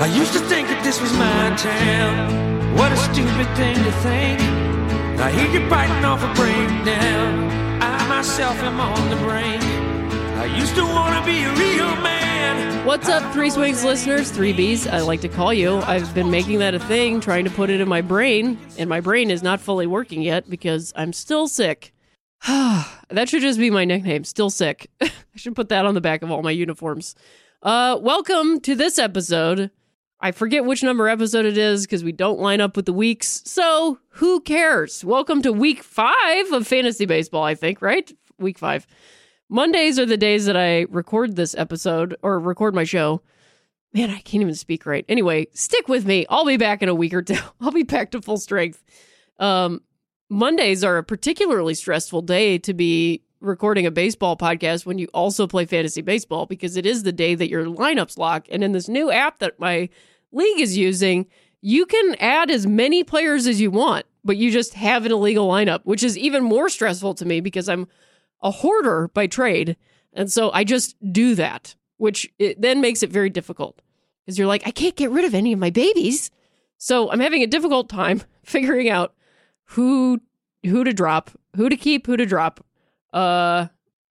I used to think that this was my town. What a stupid thing to think. I hear you biting off a breakdown. I myself am on the brink. I used to want to be a real man. What's up, Three Swings listeners? Three Bs, I like to call you. I've been making that a thing, trying to put it in my brain, and my brain is not fully working yet because I'm still sick. that should just be my nickname, still sick. I should put that on the back of all my uniforms. Uh, welcome to this episode. I forget which number episode it is because we don't line up with the weeks. So who cares? Welcome to week five of fantasy baseball, I think, right? Week five. Mondays are the days that I record this episode or record my show. Man, I can't even speak right. Anyway, stick with me. I'll be back in a week or two. I'll be back to full strength. Um, Mondays are a particularly stressful day to be recording a baseball podcast when you also play fantasy baseball because it is the day that your lineups lock. And in this new app that my league is using, you can add as many players as you want, but you just have an illegal lineup, which is even more stressful to me because I'm a hoarder by trade. And so I just do that, which it then makes it very difficult because you're like, I can't get rid of any of my babies. So I'm having a difficult time figuring out who who to drop, who to keep, who to drop. Uh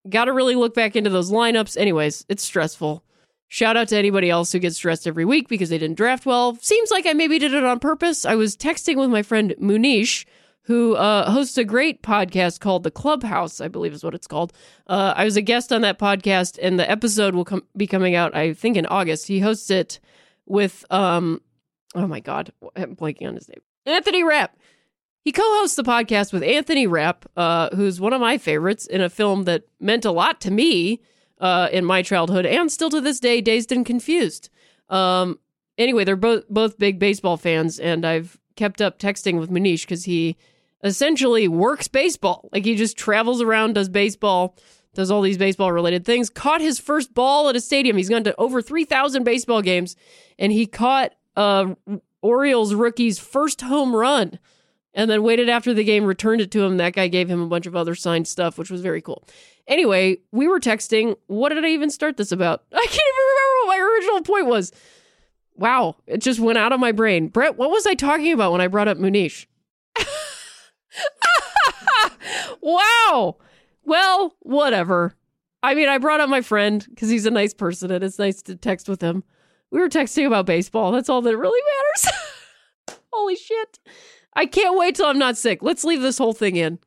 got to really look back into those lineups. Anyways, it's stressful. Shout out to anybody else who gets stressed every week because they didn't draft well. Seems like I maybe did it on purpose. I was texting with my friend Munish, who uh, hosts a great podcast called The Clubhouse, I believe is what it's called. Uh, I was a guest on that podcast, and the episode will com- be coming out, I think, in August. He hosts it with, um, oh my God, I'm blanking on his name, Anthony Rapp. He co-hosts the podcast with Anthony Rapp, uh, who's one of my favorites in a film that meant a lot to me uh, in my childhood and still to this day, Dazed and Confused. Um, anyway, they're both both big baseball fans, and I've kept up texting with Manish because he essentially works baseball. Like he just travels around, does baseball, does all these baseball related things. Caught his first ball at a stadium. He's gone to over three thousand baseball games, and he caught uh, Orioles rookie's first home run and then waited after the game, returned it to him. That guy gave him a bunch of other signed stuff, which was very cool. Anyway, we were texting. What did I even start this about? I can't even remember what my original point was. Wow, it just went out of my brain. Brett, what was I talking about when I brought up Munish? wow. Well, whatever. I mean, I brought up my friend because he's a nice person and it's nice to text with him. We were texting about baseball. That's all that really matters. Holy shit. I can't wait till I'm not sick. Let's leave this whole thing in.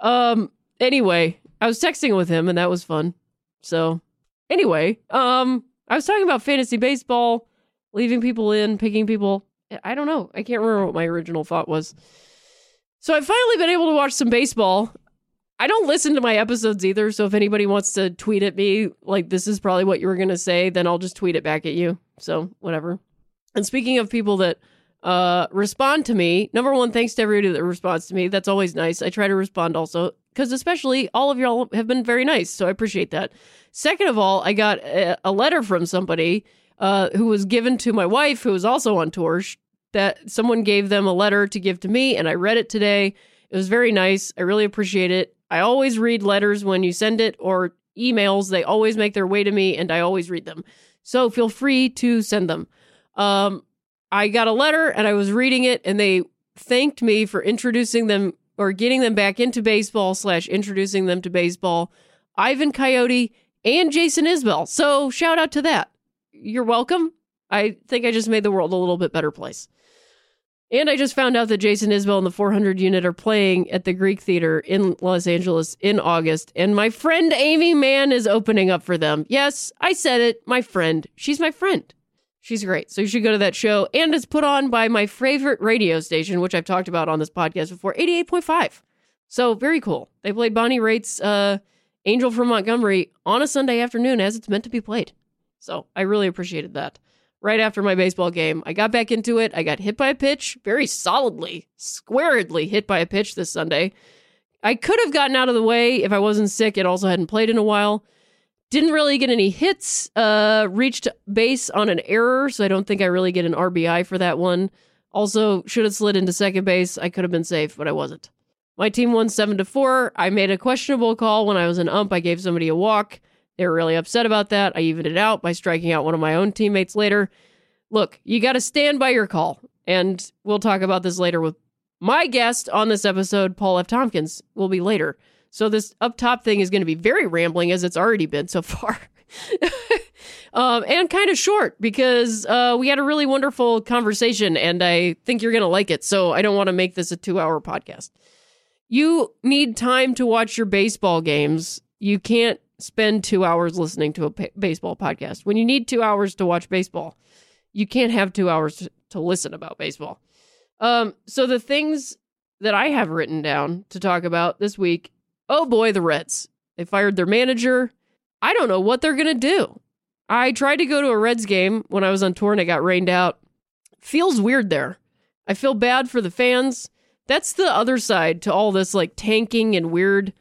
Um anyway, I was texting with him and that was fun. So, anyway, um I was talking about fantasy baseball, leaving people in, picking people. I don't know. I can't remember what my original thought was. So, I've finally been able to watch some baseball. I don't listen to my episodes either, so if anybody wants to tweet at me like this is probably what you were going to say, then I'll just tweet it back at you. So, whatever. And speaking of people that uh respond to me. Number one thanks to everybody that responds to me. That's always nice. I try to respond also because especially all of y'all have been very nice so i appreciate that. Second of all i got a, a letter from somebody uh who was given to my wife who was also on tour that someone gave them a letter to give to me and i read it today. It was very nice. I really appreciate it. I always read letters when you send it or emails. They always make their way to me and i always read them. So feel free to send them. Um I got a letter and I was reading it and they thanked me for introducing them or getting them back into baseball slash introducing them to baseball, Ivan Coyote and Jason Isbell. So shout out to that. You're welcome. I think I just made the world a little bit better place. And I just found out that Jason Isbell and the 400 unit are playing at the Greek Theater in Los Angeles in August. And my friend Aimee Mann is opening up for them. Yes, I said it. My friend. She's my friend. She's great. So you should go to that show. And it's put on by my favorite radio station, which I've talked about on this podcast before 88.5. So very cool. They played Bonnie Raitt's uh, Angel from Montgomery on a Sunday afternoon as it's meant to be played. So I really appreciated that right after my baseball game. I got back into it. I got hit by a pitch very solidly, squarely hit by a pitch this Sunday. I could have gotten out of the way if I wasn't sick and also hadn't played in a while. Didn't really get any hits. Uh, reached base on an error, so I don't think I really get an RBI for that one. Also, should have slid into second base. I could have been safe, but I wasn't. My team won seven to four. I made a questionable call when I was an ump. I gave somebody a walk. They were really upset about that. I evened it out by striking out one of my own teammates later. Look, you got to stand by your call. And we'll talk about this later with my guest on this episode, Paul F. Tompkins, will be later. So this up top thing is going to be very rambling as it's already been so far. um, and kind of short because uh, we had a really wonderful conversation and I think you're going to like it. So I don't want to make this a two hour podcast. You need time to watch your baseball games. You can't spend two hours listening to a baseball podcast. When you need two hours to watch baseball, you can't have two hours to, to listen about baseball. Um, so the things that I have written down to talk about this week, oh boy, the Reds. They fired their manager. I don't know what they're going to do. I tried to go to a Reds game when I was on tour and it got rained out. Feels weird there. I feel bad for the fans. That's the other side to all this like tanking and weird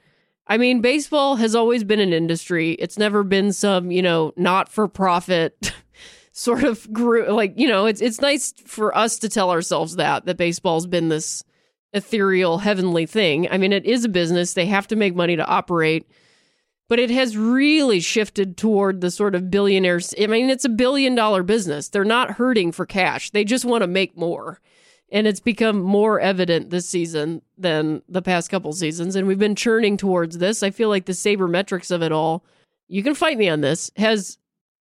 I mean, baseball has always been an industry. It's never been some, you know, not for profit sort of group. Like, you know, it's it's nice for us to tell ourselves that that baseball's been this ethereal, heavenly thing. I mean, it is a business. They have to make money to operate. But it has really shifted toward the sort of billionaires. I mean, it's a billion dollar business. They're not hurting for cash. They just want to make more. And it's become more evident this season than the past couple seasons. And we've been churning towards this. I feel like the sabermetrics of it all, you can fight me on this, has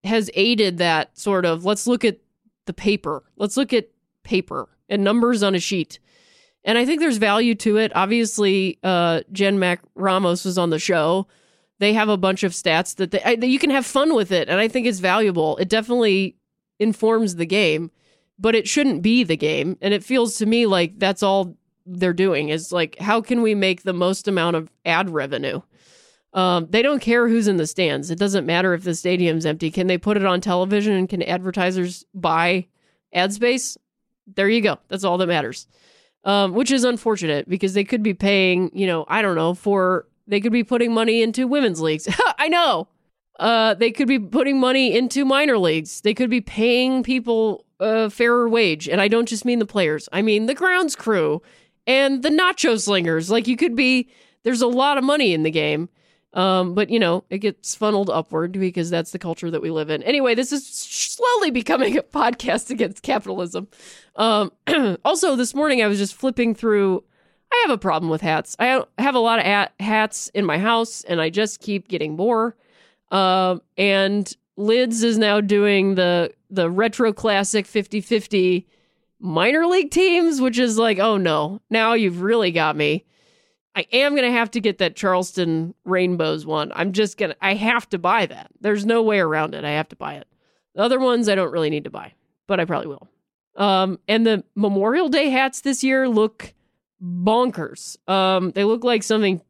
has aided that sort of let's look at the paper. Let's look at paper and numbers on a sheet. And I think there's value to it. Obviously, uh, Jen Mac Ramos was on the show. They have a bunch of stats that, they, I, that you can have fun with it. And I think it's valuable. It definitely informs the game but it shouldn't be the game. And it feels to me like that's all they're doing is like, how can we make the most amount of ad revenue? Um, they don't care who's in the stands. It doesn't matter if the stadium's empty. Can they put it on television and can advertisers buy ad space? There you go. That's all that matters. Um, which is unfortunate because they could be paying, you know, I don't know, for they could be putting money into women's leagues. I know. Uh, they could be putting money into minor leagues. They could be paying people a fairer wage. And I don't just mean the players, I mean the grounds crew and the nacho slingers. Like you could be, there's a lot of money in the game. Um, but you know, it gets funneled upward because that's the culture that we live in. Anyway, this is slowly becoming a podcast against capitalism. Um, also, this morning I was just flipping through. I have a problem with hats. I have a lot of hats in my house, and I just keep getting more. Um, and Lids is now doing the the retro classic 50-50 minor league teams, which is like, oh no, now you've really got me. I am gonna have to get that Charleston Rainbows one. I'm just gonna I have to buy that. There's no way around it. I have to buy it. The other ones I don't really need to buy, but I probably will. Um, and the Memorial Day hats this year look bonkers. Um, they look like something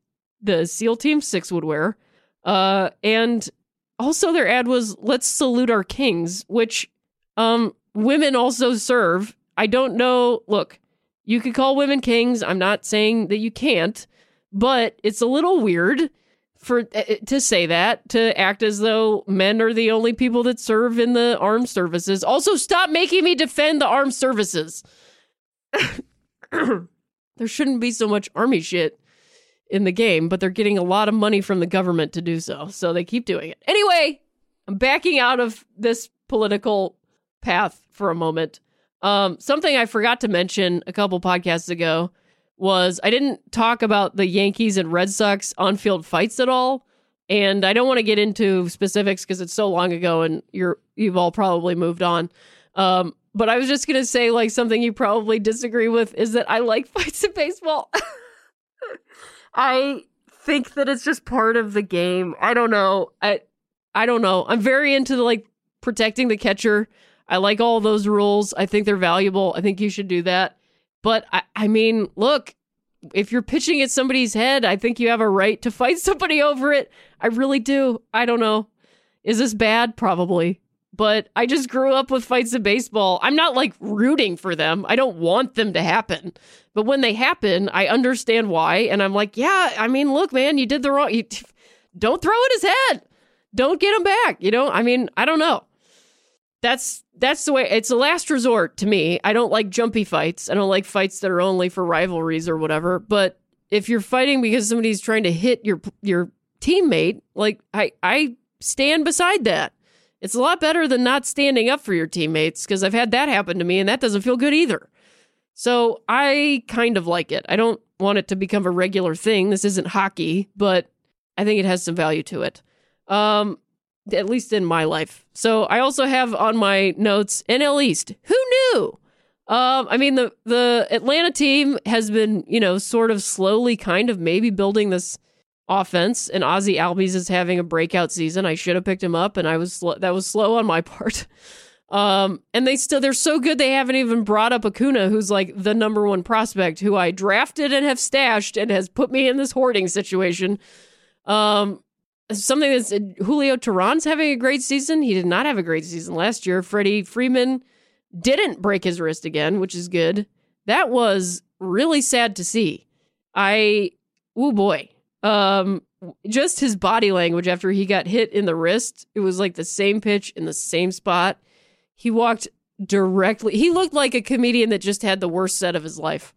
the SEAL Team Six would wear. Uh, and also their ad was let's salute our kings, which um women also serve. I don't know. Look, you could call women kings. I'm not saying that you can't, but it's a little weird for uh, to say that to act as though men are the only people that serve in the armed services. Also, stop making me defend the armed services. there shouldn't be so much army shit in the game, but they're getting a lot of money from the government to do so. So they keep doing it. Anyway, I'm backing out of this political path for a moment. Um, something I forgot to mention a couple podcasts ago. Was I didn't talk about the Yankees and Red Sox on field fights at all. And I don't want to get into specifics because it's so long ago and you're you've all probably moved on. Um, but I was just gonna say like something you probably disagree with is that I like fights in baseball. I think that it's just part of the game. I don't know. I I don't know. I'm very into the, like protecting the catcher. I like all those rules. I think they're valuable. I think you should do that. But I, I mean, look, if you're pitching at somebody's head, I think you have a right to fight somebody over it. I really do. I don't know. Is this bad? Probably. But I just grew up with fights in baseball. I'm not like rooting for them. I don't want them to happen. But when they happen, I understand why. And I'm like, yeah, I mean, look, man, you did the wrong. You, don't throw at his head. Don't get him back. You know, I mean, I don't know. That's that's the way it's a last resort to me. I don't like jumpy fights. I don't like fights that are only for rivalries or whatever. But if you're fighting because somebody's trying to hit your your teammate, like I I stand beside that. It's a lot better than not standing up for your teammates because I've had that happen to me and that doesn't feel good either. So I kind of like it. I don't want it to become a regular thing. This isn't hockey, but I think it has some value to it. Um, at least in my life. So I also have on my notes NL East. Who knew? Um, I mean the the Atlanta team has been, you know, sort of slowly kind of maybe building this offense and Ozzie Albies is having a breakout season. I should have picked him up and I was sl- that was slow on my part. Um, and they still they're so good they haven't even brought up Acuna, who's like the number one prospect, who I drafted and have stashed and has put me in this hoarding situation. Um, something that's Julio Teheran's having a great season. He did not have a great season last year. Freddie Freeman didn't break his wrist again, which is good. That was really sad to see. I, oh boy, um, just his body language after he got hit in the wrist. It was like the same pitch in the same spot. He walked directly. He looked like a comedian that just had the worst set of his life.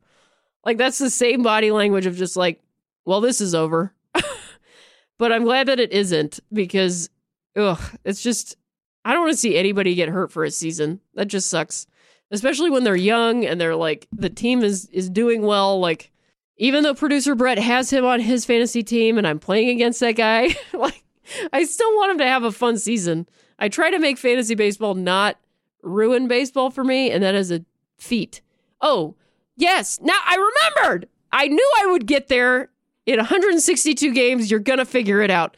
Like that's the same body language of just like, well, this is over. But I'm glad that it isn't because, ugh, it's just I don't want to see anybody get hurt for a season. That just sucks, especially when they're young and they're like the team is is doing well. Like even though producer Brett has him on his fantasy team and I'm playing against that guy, like I still want him to have a fun season. I try to make fantasy baseball not ruin baseball for me, and that is a feat. Oh, yes. Now I remembered. I knew I would get there in 162 games. You're going to figure it out.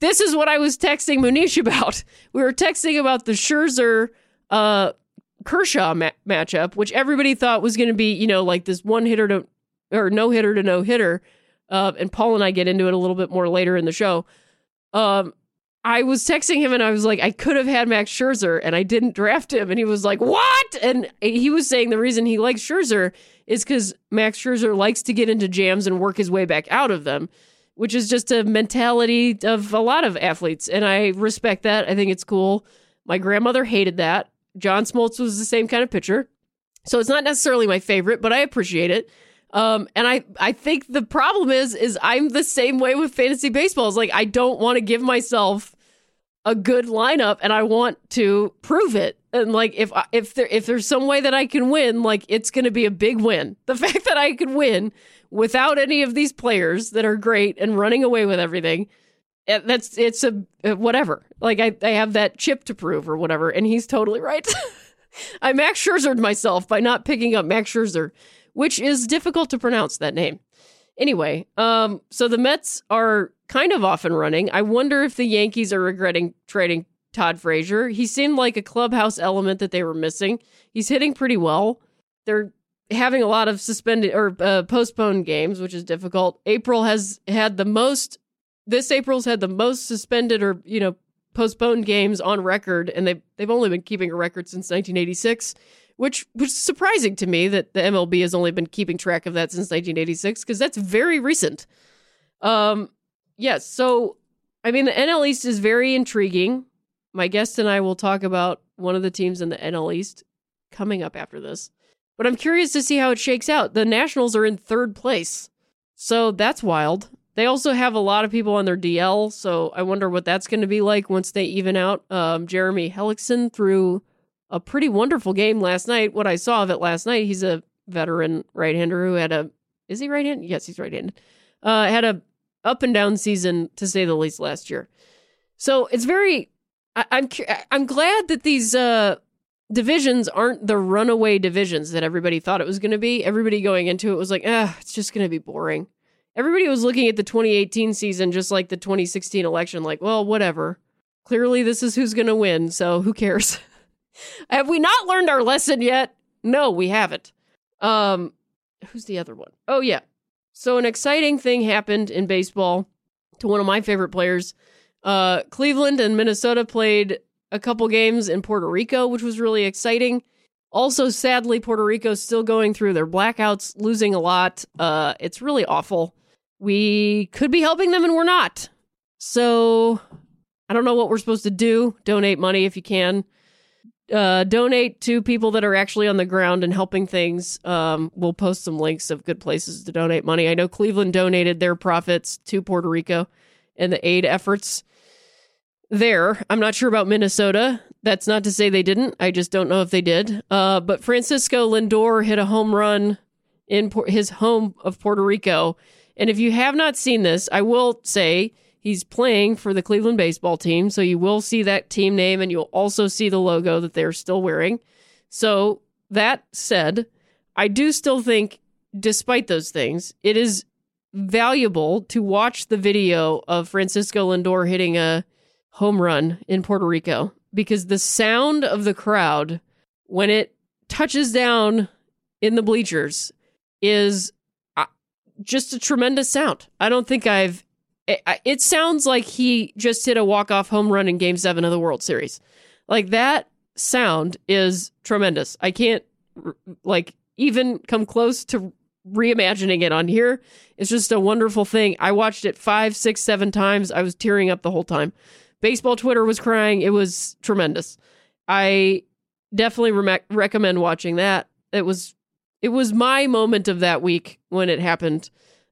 This is what I was texting Munish about. We were texting about the Scherzer uh, Kershaw ma- matchup, which everybody thought was going to be, you know, like this one hitter to or no hitter to no hitter. Uh, and Paul and I get into it a little bit more later in the show. Um, I was texting him and I was like, I could have had Max Scherzer and I didn't draft him. And he was like, What? And he was saying the reason he likes Scherzer is because Max Scherzer likes to get into jams and work his way back out of them, which is just a mentality of a lot of athletes. And I respect that. I think it's cool. My grandmother hated that. John Smoltz was the same kind of pitcher. So it's not necessarily my favorite, but I appreciate it. Um, and I, I think the problem is, is I'm the same way with fantasy baseball. It's like I don't want to give myself a good lineup, and I want to prove it. And like if if there if there's some way that I can win, like it's going to be a big win. The fact that I could win without any of these players that are great and running away with everything, eh, that's it's a eh, whatever. Like I I have that chip to prove or whatever, and he's totally right. I Max Scherzered myself by not picking up Max Scherzer which is difficult to pronounce that name. Anyway, um, so the Mets are kind of off and running. I wonder if the Yankees are regretting trading Todd Frazier. He seemed like a clubhouse element that they were missing. He's hitting pretty well. They're having a lot of suspended or uh, postponed games, which is difficult. April has had the most. This April's had the most suspended or you know postponed games on record, and they've they've only been keeping a record since 1986 which was surprising to me that the MLB has only been keeping track of that since 1986 because that's very recent. Um, yes, so I mean the NL East is very intriguing. My guest and I will talk about one of the teams in the NL East coming up after this. But I'm curious to see how it shakes out. The Nationals are in third place. So that's wild. They also have a lot of people on their DL, so I wonder what that's going to be like once they even out. Um, Jeremy Hellickson threw a pretty wonderful game last night. What I saw of it last night, he's a veteran right hander who had a Is he right-handed? Yes, he's right-handed. Uh, had a up and down season to say the least last year. So it's very. I, I'm I'm glad that these uh, divisions aren't the runaway divisions that everybody thought it was going to be. Everybody going into it was like, ah, it's just going to be boring. Everybody was looking at the 2018 season just like the 2016 election, like, well, whatever. Clearly, this is who's going to win, so who cares? Have we not learned our lesson yet? No, we haven't. Um, who's the other one? Oh yeah. So an exciting thing happened in baseball to one of my favorite players. Uh, Cleveland and Minnesota played a couple games in Puerto Rico, which was really exciting. Also, sadly, Puerto Rico's still going through their blackouts, losing a lot. Uh, it's really awful. We could be helping them, and we're not. So I don't know what we're supposed to do. Donate money if you can uh, donate to people that are actually on the ground and helping things. Um, we'll post some links of good places to donate money. I know Cleveland donated their profits to Puerto Rico and the aid efforts there. I'm not sure about Minnesota. That's not to say they didn't. I just don't know if they did. Uh, but Francisco Lindor hit a home run in his home of Puerto Rico. And if you have not seen this, I will say He's playing for the Cleveland baseball team, so you will see that team name and you'll also see the logo that they're still wearing. So, that said, I do still think, despite those things, it is valuable to watch the video of Francisco Lindor hitting a home run in Puerto Rico because the sound of the crowd when it touches down in the bleachers is uh, just a tremendous sound. I don't think I've it, it sounds like he just hit a walk-off home run in game 7 of the World Series. Like that sound is tremendous. I can't like even come close to reimagining it on here. It's just a wonderful thing. I watched it five, six, seven times. I was tearing up the whole time. Baseball Twitter was crying. It was tremendous. I definitely re- recommend watching that. It was it was my moment of that week when it happened.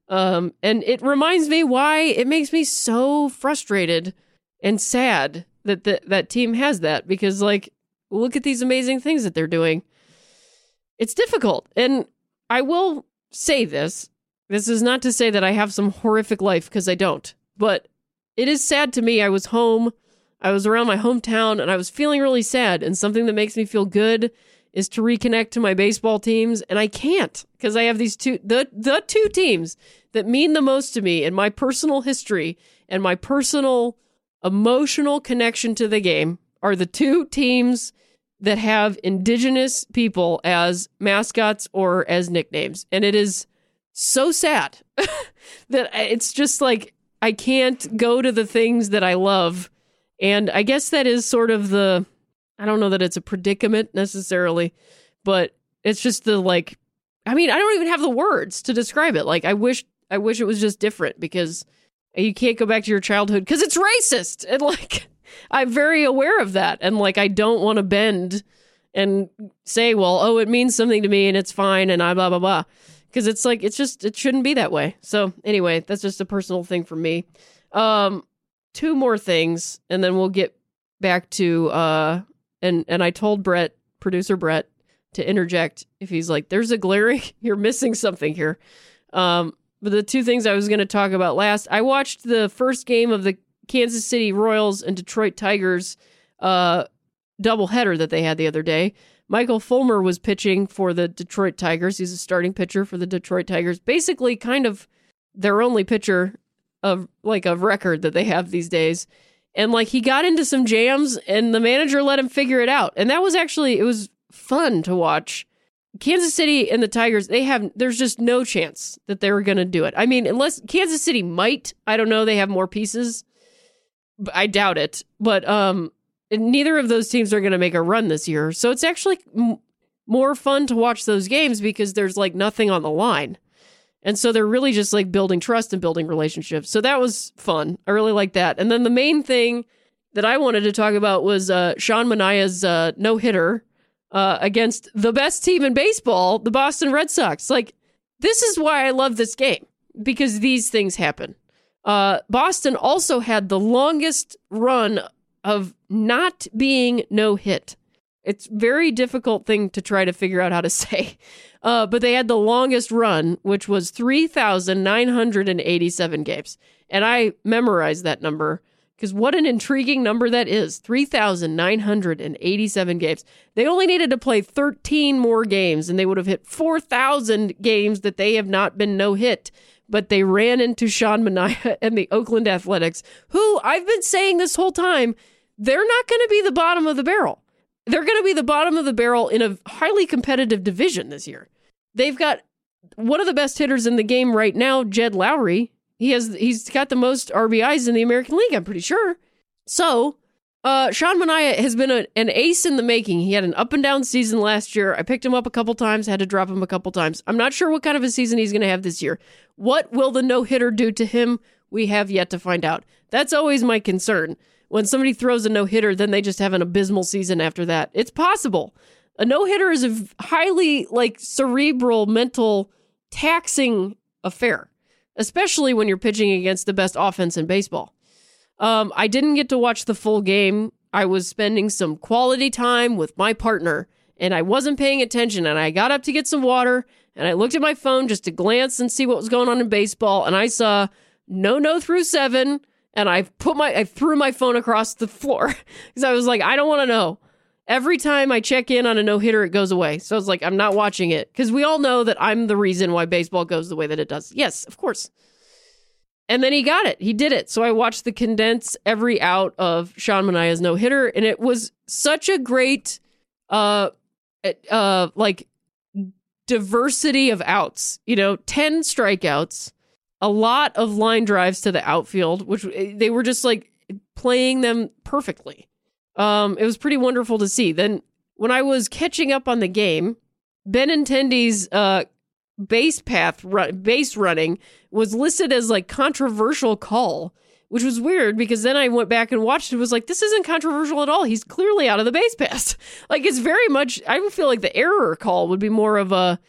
Um, and it reminds me why it makes me so frustrated and sad that the, that team has that because, like, look at these amazing things that they're doing. It's difficult. And I will say this this is not to say that I have some horrific life because I don't, but it is sad to me. I was home, I was around my hometown, and I was feeling really sad. And something that makes me feel good is to reconnect to my baseball teams and I can't because I have these two the the two teams that mean the most to me in my personal history and my personal emotional connection to the game are the two teams that have indigenous people as mascots or as nicknames and it is so sad that it's just like I can't go to the things that I love and I guess that is sort of the I don't know that it's a predicament necessarily, but it's just the like I mean, I don't even have the words to describe it. Like I wish I wish it was just different because you can't go back to your childhood because it's racist. And like I'm very aware of that. And like I don't want to bend and say, well, oh, it means something to me and it's fine and I blah blah blah. Because it's like it's just it shouldn't be that way. So anyway, that's just a personal thing for me. Um two more things and then we'll get back to uh and and I told Brett, producer Brett, to interject if he's like, "There's a glaring, you're missing something here." Um, the two things I was going to talk about last, I watched the first game of the Kansas City Royals and Detroit Tigers uh, doubleheader that they had the other day. Michael Fulmer was pitching for the Detroit Tigers. He's a starting pitcher for the Detroit Tigers. Basically, kind of their only pitcher of like a record that they have these days and like he got into some jams and the manager let him figure it out and that was actually it was fun to watch kansas city and the tigers they have there's just no chance that they were going to do it i mean unless kansas city might i don't know they have more pieces but i doubt it but um neither of those teams are going to make a run this year so it's actually m- more fun to watch those games because there's like nothing on the line and so they're really just like building trust and building relationships. So that was fun. I really like that. And then the main thing that I wanted to talk about was uh, Sean Manaea's uh, no hitter uh, against the best team in baseball, the Boston Red Sox. Like, this is why I love this game because these things happen. Uh, Boston also had the longest run of not being no hit. It's very difficult thing to try to figure out how to say. Uh, but they had the longest run, which was 3,987 games. And I memorized that number because what an intriguing number that is 3,987 games. They only needed to play 13 more games and they would have hit 4,000 games that they have not been no hit. But they ran into Sean Manaea and the Oakland Athletics, who I've been saying this whole time, they're not going to be the bottom of the barrel. They're going to be the bottom of the barrel in a highly competitive division this year. They've got one of the best hitters in the game right now, Jed Lowrie, he has he's got the most RBIs in the American League, I'm pretty sure. So, uh, Sean Manaea has been a, an ace in the making. He had an up and down season last year. I picked him up a couple times, had to drop him a couple times. I'm not sure what kind of a season he's going to have this year. What will the no hitter do to him? We have yet to find out. That's always my concern. When somebody throws a no hitter, then they just have an abysmal season after that. It's possible. A no hitter is a highly like cerebral, mental, taxing affair especially when you're pitching against the best offense in baseball. Um, I didn't get to watch the full game. I was spending some quality time with my partner and I wasn't paying attention. And I got up to get some water and I looked at my phone just to glance and see what was going on in baseball. And I saw no, no through seven. And I put my, I threw my phone across the floor because I was like, I don't want to know. Every time I check in on a no hitter, it goes away. So I was like, I'm not watching it because we all know that I'm the reason why baseball goes the way that it does. Yes, of course. And then he got it. He did it. So I watched the condense every out of Sean Manaea's no hitter, and it was such a great, uh, uh, like diversity of outs. You know, ten strikeouts, a lot of line drives to the outfield, which eh, they were just like playing them perfectly. Um, it was pretty wonderful to see. Then when I was catching up on the game, Benintendi's uh, base path base running was listed as like controversial call, which was weird because then I went back and watched it. Was like this isn't controversial at all. He's clearly out of the base path. like it's very much. I would feel like the error call would be more of a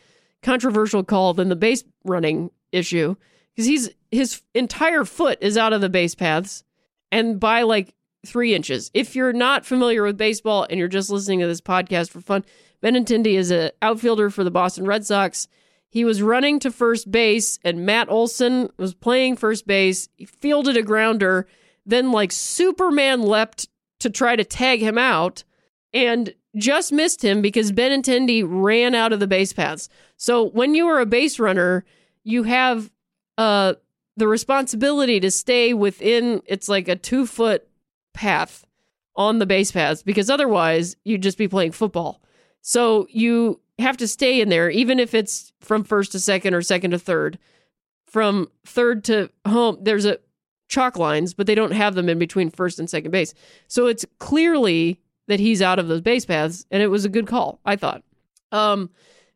controversial call than the base running issue because he's his entire foot is out of the base paths and by like three inches. If you're not familiar with baseball and you're just listening to this podcast for fun, Benintendi is an outfielder for the Boston Red Sox. He was running to first base, and Matt Olson was playing first base. He fielded a grounder, then, like Superman, leapt to try to tag him out and just missed him because Benintendi ran out of the base paths. So, when you are a base runner, you have uh, the responsibility to stay within it's like a two foot path on the base paths because otherwise you'd just be playing football. So you have to stay in there, even if it's from first to second or second to third. From third to home, there's a chalk lines, but they don't have them in between first and second base. So it's clearly that he's out of those base paths, and it was a good call, I thought. Um,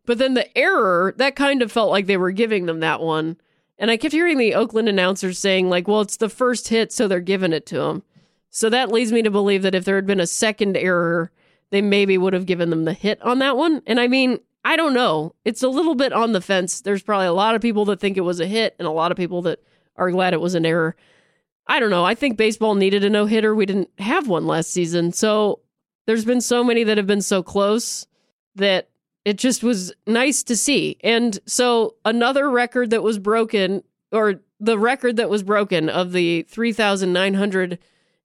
but then the error that kind of felt like they were giving them that one, and I kept hearing the Oakland announcers saying like, "Well, it's the first hit, so they're giving it to him." So that leads me to believe that if there had been a second error, they maybe would have given them the hit on that one. And I mean, I don't know. It's a little bit on the fence. There's probably a lot of people that think it was a hit and a lot of people that are glad it was an error. I don't know. I think baseball needed a no hitter. We didn't have one last season. So there's been so many that have been so close that it just was nice to see. And so another record that was broken, or the record that was broken of the 3,900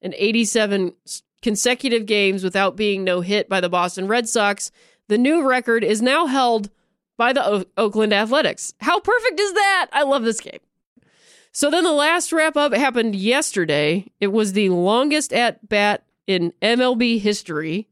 and 87 consecutive games without being no hit by the Boston Red Sox. The new record is now held by the o- Oakland Athletics. How perfect is that? I love this game. So then the last wrap up happened yesterday. It was the longest at bat in MLB history.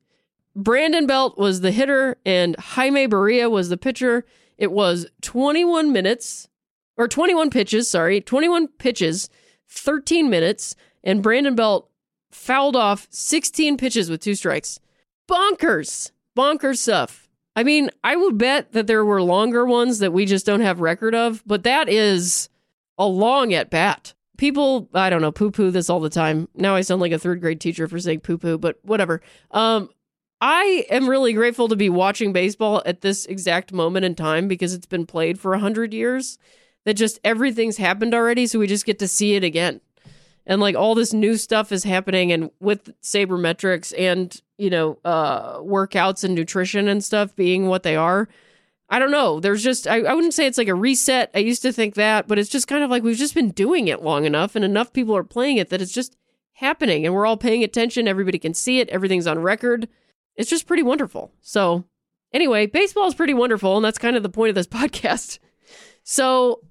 Brandon Belt was the hitter and Jaime Barria was the pitcher. It was 21 minutes or 21 pitches, sorry, 21 pitches, 13 minutes, and Brandon Belt fouled off 16 pitches with two strikes. Bonkers. Bonkers stuff. I mean, I would bet that there were longer ones that we just don't have record of, but that is a long at bat. People, I don't know, poo poo this all the time. Now I sound like a third grade teacher for saying poo poo, but whatever. Um, I am really grateful to be watching baseball at this exact moment in time because it's been played for a hundred years. That just everything's happened already, so we just get to see it again. And like all this new stuff is happening and with sabermetrics and you know uh workouts and nutrition and stuff being what they are i don't know. There's just I, I wouldn't say it's like a reset. I used to think that but it's just kind of like we've just been doing it long enough and enough people are playing it that it's just happening and we're all paying attention. Everybody can see it. Everything's on record. It's just pretty wonderful. So anyway baseball is pretty wonderful and that's kind of the point of this podcast. So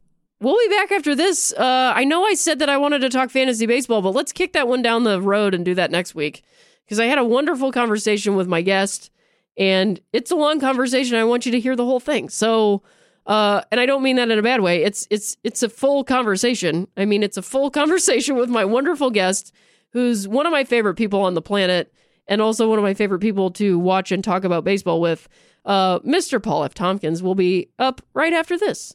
We'll be back after this. Uh, I know I said that I wanted to talk fantasy baseball, but let's kick that one down the road and do that next week because I had a wonderful conversation with my guest, and it's a long conversation. I want you to hear the whole thing. So, uh, and I don't mean that in a bad way. It's it's it's a full conversation. I mean, it's a full conversation with my wonderful guest, who's one of my favorite people on the planet, and also one of my favorite people to watch and talk about baseball with. Uh, Mr. Paul F. Tompkins will be up right after this.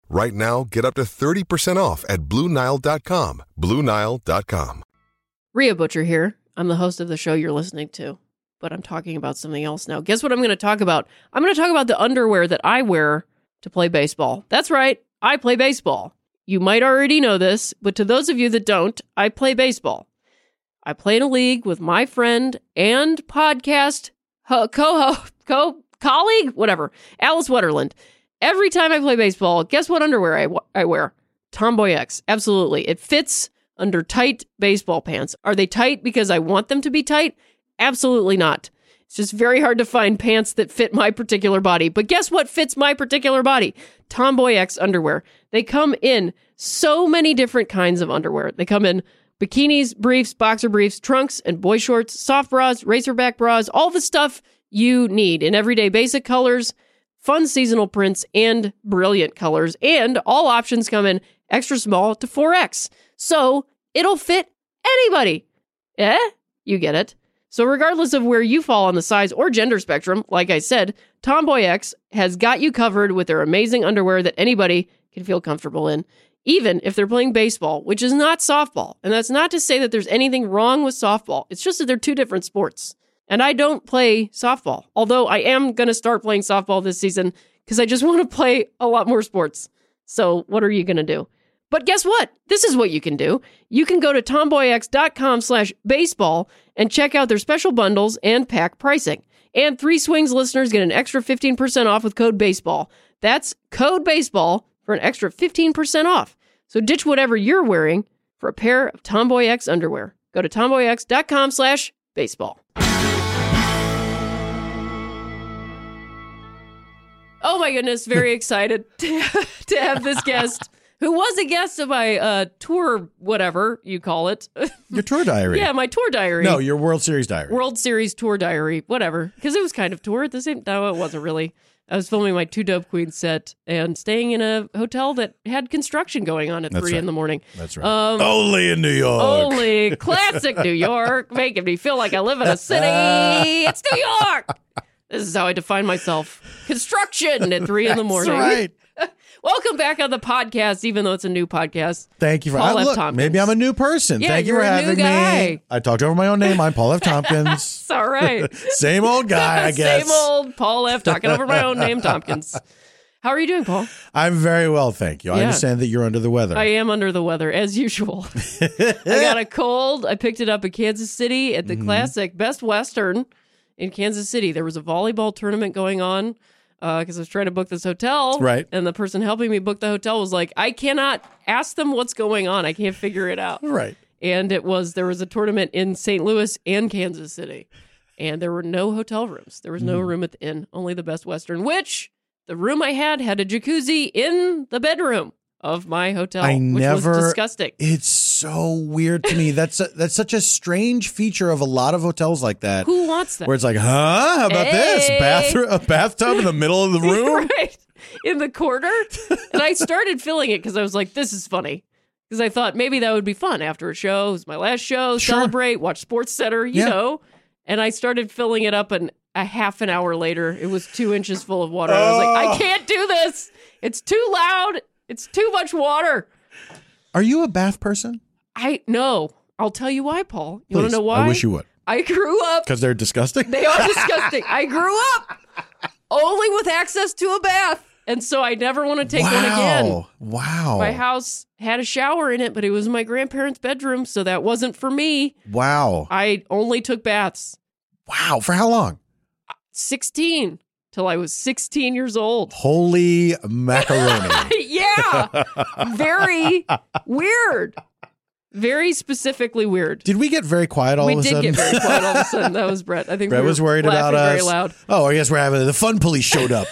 Right now, get up to 30% off at BlueNile.com. BlueNile.com. Rhea Butcher here. I'm the host of the show you're listening to, but I'm talking about something else now. Guess what I'm going to talk about? I'm going to talk about the underwear that I wear to play baseball. That's right, I play baseball. You might already know this, but to those of you that don't, I play baseball. I play in a league with my friend and podcast ho- co co colleague, whatever, Alice Wetterlund. Every time I play baseball, guess what underwear I, I wear? Tomboy X. Absolutely. It fits under tight baseball pants. Are they tight because I want them to be tight? Absolutely not. It's just very hard to find pants that fit my particular body. But guess what fits my particular body? Tomboy X underwear. They come in so many different kinds of underwear. They come in bikinis, briefs, boxer briefs, trunks, and boy shorts, soft bras, racerback bras, all the stuff you need in everyday basic colors fun seasonal prints, and brilliant colors. And all options come in extra small to 4X. So it'll fit anybody. Eh? You get it. So, regardless of where you fall on the size or gender spectrum, like I said, Tomboy X has got you covered with their amazing underwear that anybody can feel comfortable in, even if they're playing baseball, which is not softball. And that's not to say that there's anything wrong with softball, it's just that they're two different sports. And I don't play softball, although I am going to start playing softball this season because I just want to play a lot more sports. So, what are you going to do? But guess what? This is what you can do. You can go to tomboyx.com slash baseball and check out their special bundles and pack pricing. And Three Swings listeners get an extra 15% off with code baseball. That's code baseball for an extra 15% off. So ditch whatever you're wearing for a pair of Tomboy X underwear. Go to tomboyx.com slash baseball. My goodness, very excited to, to have this guest who was a guest of my uh, tour, whatever you call it. Your tour diary. yeah, my tour diary. No, your World Series diary. World Series tour diary, whatever. Because it was kind of tour at the same. No, it wasn't really. I was filming my two Dope Queens set and staying in a hotel that had construction going on at That's three right. in the morning. That's right. Um, Only in New York. Only classic New York, making me feel like I live in a city. It's New York. This is how I define myself. Construction at three in the morning. That's right. Welcome back on the podcast, even though it's a new podcast. Thank you for Paul I- F. look, Tompkins. Maybe I'm a new person. Yeah, Thank you for having me. I talked over my own name. I'm Paul F. Tompkins. It's all right. Same old guy, I guess. Same old Paul F. talking over my own name, Tompkins. How are you doing, Paul? I'm very well, thank you. I understand that you're under the weather. I am under the weather as usual. I got a cold. I picked it up in Kansas City at the Mm-hmm. classic Best Western in Kansas City. There was a volleyball tournament going on because I was trying to book this hotel. Right. And the person helping me book the hotel was like, I cannot ask them what's going on. I can't figure it out. right. and it was there was a tournament in St. Louis and Kansas City, and there were no hotel rooms. There was no Hmm. room at the inn, only the Best Western. Which the room I had had a jacuzzi in the bedroom of my hotel, I which never- was disgusting. It's so weird to me. That's a, that's such a strange feature of a lot of hotels like that. Who wants that? Where it's like, huh? How about this? Bathroom, a bathtub in the middle of the room? right in the corner and i started filling it because i was like this is funny because i thought maybe that would be fun after a show it was my last show Sure. celebrate watch sports center you Yeah. know and i started filling it up and a half an hour later it was two inches full of water i was like i Oh. can't do this it's too loud it's too much water Are you a bath person? i know i'll tell you why paul you want to know why I wish you would. i grew up Because they're disgusting? they are disgusting. I grew up only with access to a bath. And so I never want to take one again. wow. Wow. My house had a shower in it, but it was my grandparents' bedroom, so that wasn't for me. Wow. I only took baths. Wow. For how long? Uh, 16 till I was 16 years old. Holy macaroni. yeah. Very weird. Very specifically weird. Did we get very quiet all we of a did sudden? get very quiet all of a sudden. That was Brett. I think Brett we were was worried about us. very loud. Oh, I guess we're having the fun police showed up.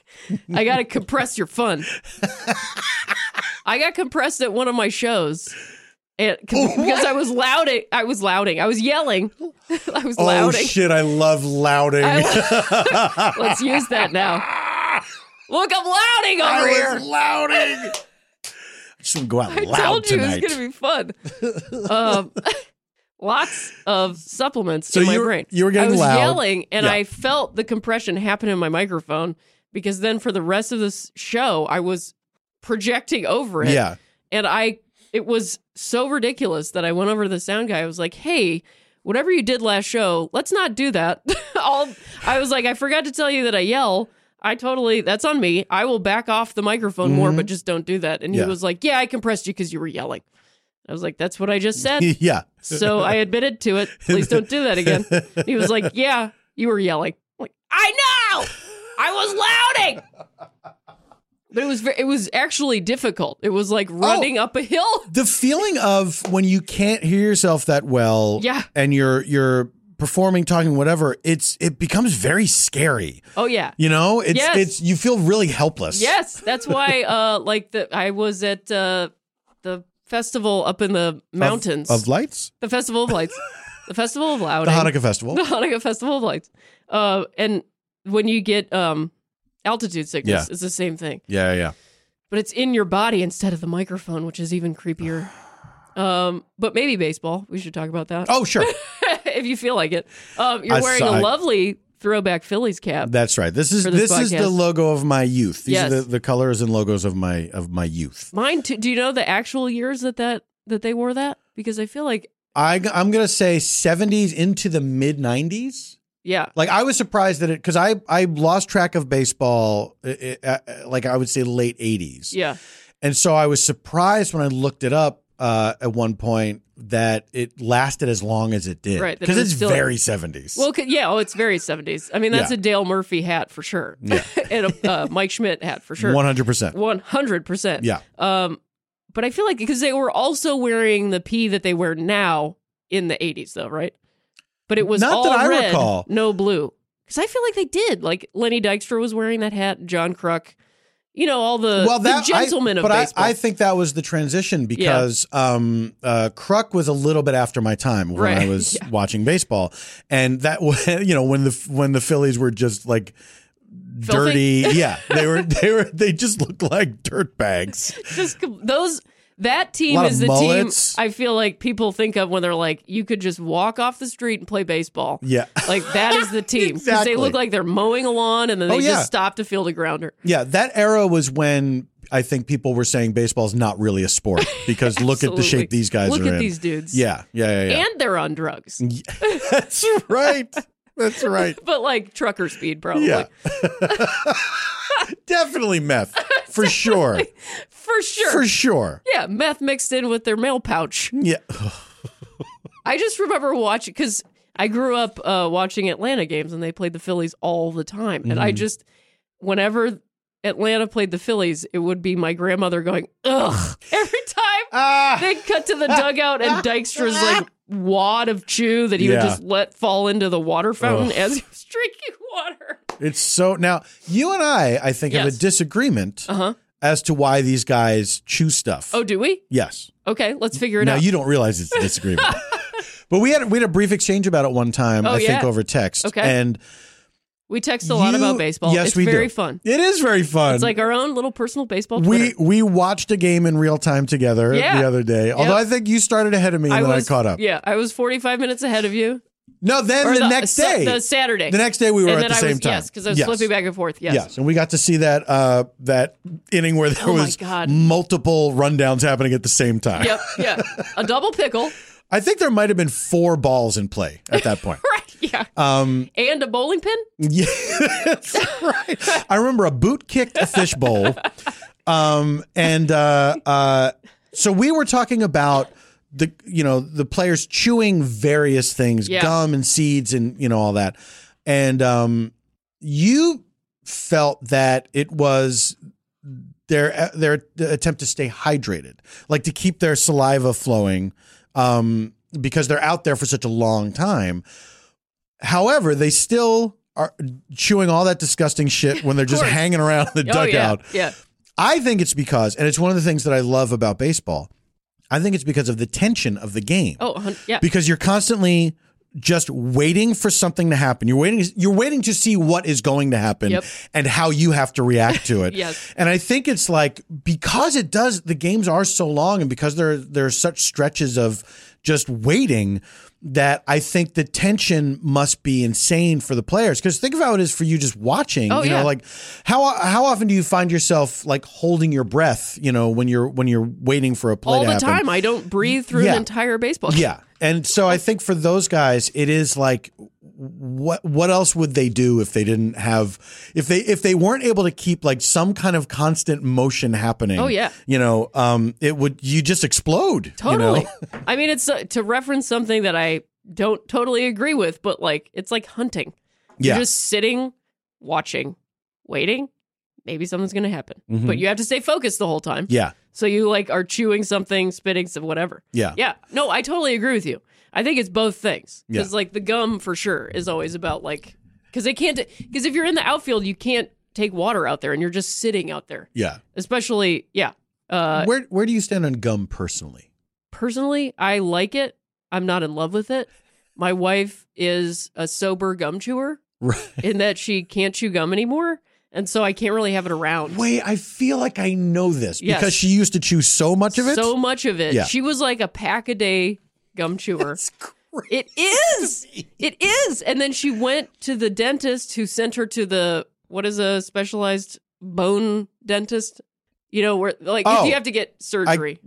I got to compress your fun. I got compressed at one of my shows. And, because I was louding, I was louding, I was yelling, I was oh louding. Oh shit! I love louding. I- Let's use that now. Look, I'm louding over I here. louding. Just want to go out I loud told you tonight. it was going to be fun. um, lots of supplements So in my brain. you were getting I was loud. yelling, and Yeah. I felt the compression happen in my microphone because then for the rest of this show, I was projecting over it. yeah. And I, it was so ridiculous that I went over to the sound guy. I was like, hey, whatever you did last show, let's not do that. I was like, I forgot to tell you that I yell. I totally, that's on me. I will back off the microphone more, but just don't do that. And Mm-hmm. Yeah. he was like, yeah, I compressed you because you were yelling. I was like, that's what I just said. yeah. so I admitted to it. Please don't do that again. He was like, yeah, you were yelling. I'm like, I know. I was louding. But it was it was actually difficult. It was like running up a hill. The feeling of when you can't hear yourself that well, Yeah. and you're you're performing, talking, whatever. It's it becomes very scary. Oh yeah. You know, it's Yes. it's you feel really helpless. Yes, that's why uh like the I was at uh the festival up in the mountains. of, of lights, the Festival of Lights. the Festival of loud. the Hanukkah festival. The Hanukkah Festival of Lights. Uh and when you get um altitude sickness, Yeah. it's the same thing. Yeah, yeah. But it's in your body instead of the microphone, which is even creepier. Um, but maybe baseball. We should talk about that. Oh, sure. if you feel like it. Um, you're I wearing saw- a lovely throwback Phillies cap. That's right. This is this, this is the logo of my youth. These Yes. are the, the colors and logos of my of my youth. Mine too. Do you know the actual years that that that they wore that? Because I feel like I I'm gonna say 70s into the mid 90s. Yeah, Like I was surprised that it because I I lost track of baseball. like I would say late 80s. yeah. And so I was surprised when I looked it up uh, at one point that it lasted as long as it did. Right, Because it it's still- very 70s. Well, yeah. Oh, it's very seventies. I mean, that's Yeah. a Dale Murphy hat for sure. Yeah. and a uh, Mike Schmidt hat for sure. 100%. One hundred percent. Yeah. Um, but I feel like because they were also wearing the P that they wear now in the eighties, though, right? But it was Not all that I red, recall. no blue. Because I feel like they did. Like Lenny Dykstra was wearing that hat. John Kruk. You know all the, well, that the gentlemen I, of but baseball. I, I think that was the transition because um, uh, Kruk was a little bit after my time when Right, I was yeah. watching baseball, and that was you know when the when the Phillies were just like dirty, yeah, they were they were they just looked like dirt bags. just com- those that team is the mullets. team I feel like people think of when they're like you could just walk off the street and play baseball. Yeah, Like that is the team because Exactly. they look like they're mowing a lawn and then they Oh, yeah. just stop to field a grounder. yeah. That era was when. I think people were saying baseball's not really a sport because look at the shape these guys Look are at these dudes. Yeah, yeah, yeah, yeah. And they're on drugs, That's right. That's right. but like trucker speed, probably. Yeah. Definitely meth. For sure. For sure. For sure. yeah, meth mixed in with their mail pouch. Yeah. I just remember watching because I grew up uh, watching Atlanta games and they played the Phillies all the time. And Mm-hmm. I just, whenever Atlanta played the Phillies, it would be my grandmother going, ugh, every time. They cut to the dugout and Dykstra's like wad of chew that he would just let fall into the water fountain as he was drinking water. It's so now you and I, I think, have a disagreement Uh-huh. as to why these guys chew stuff. Oh, do we? yes. Okay, let's figure it Now out. Now you don't realize it's a disagreement, but we had we had a brief exchange about it one time. Oh, I think over text. Okay. and we text a lot you- about baseball. Yes, it's we very do. fun. It is very fun. It's like our own little personal baseball we Twitter. we watched a game in real time together Yeah. the other day. Although I think you started ahead of me and I then was I caught up. Yeah, I was 45 minutes ahead of you. No, then Or the, next day, the Saturday. the next day we were And at the I same was, time. Yes, because I was Yes. flipping back and forth. Yes. Yes, and we got to see that uh, that inning where there Oh was multiple rundowns happening at the same time. Yep. Yeah. A double pickle. I think there might have been four balls in play at that point. Yeah. Um, and a bowling pin. yeah, that's right. I remember a boot kicked a fishbowl, um, and uh, uh, so we were talking about the you know the players chewing various things, Yeah. gum and seeds, and you know all that, and um, you felt that it was their their attempt to stay hydrated, like to keep their saliva flowing, um, because they're out there for such a long time. However, they still are chewing all that disgusting shit when they're just hanging around the Oh, yeah. dugout. Yeah. I think it's because, and it's one of the things that I love about baseball. I think it's because of the tension of the game. Oh, yeah. Because you're constantly just waiting for something to happen. You're waiting. You're waiting to see what is going to happen Yep. and how you have to react to it. Yes. And I think it's like because it does. The games are so long, and because there there are such stretches of just waiting that I think the tension must be insane for the players. Because think of how it is for you just watching. Oh, you yeah. know, like how how often do you find yourself like holding your breath? You know, when you're when you're waiting for a play All to the happen? time. I don't breathe through Yeah. an entire baseball game. Yeah. And so I think for those guys, it is like what what else would they do if they didn't have if they if they weren't able to keep like some kind of constant motion happening? Oh, yeah. You know, um it would you just explode. Totally. You know? I mean, it's uh, to reference something that I don't totally agree with, but like it's like hunting. Yeah. You're just sitting, watching, waiting. Maybe something's going to happen, Mhm. but you have to stay focused the whole time. Yeah. So you like are chewing something, spitting some whatever. Yeah. Yeah. No, I totally agree with you. I think it's both things. Because Yeah. like the gum for sure is always about like because they can't because if you're in the outfield, you can't take water out there and you're just sitting out there. Yeah. Especially, yeah. Uh, where where do you stand on gum personally? personally, I like it. I'm not in love with it. My wife is a sober gum chewer Right. in that she can't chew gum anymore. And so I can't really have it around. Wait, I feel like I know this Yes. because she used to chew so much of it. So much of it. Yeah. She was like a pack a day gum chewer. It is. It is. And then she went to the dentist who sent her to the what is a specialized bone dentist? You know, where like Oh. you have to get surgery.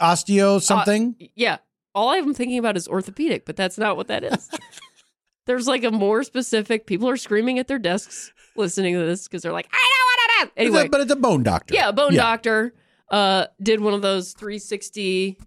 Osteo something? Uh, yeah. All I'm thinking about is orthopedic, but that's not what that is. There's like a more specific. People are screaming at their desks listening to this because they're like, I know is. But it's a- Anyway, but it's a bone doctor. yeah, a bone doctor uh, did one of those 360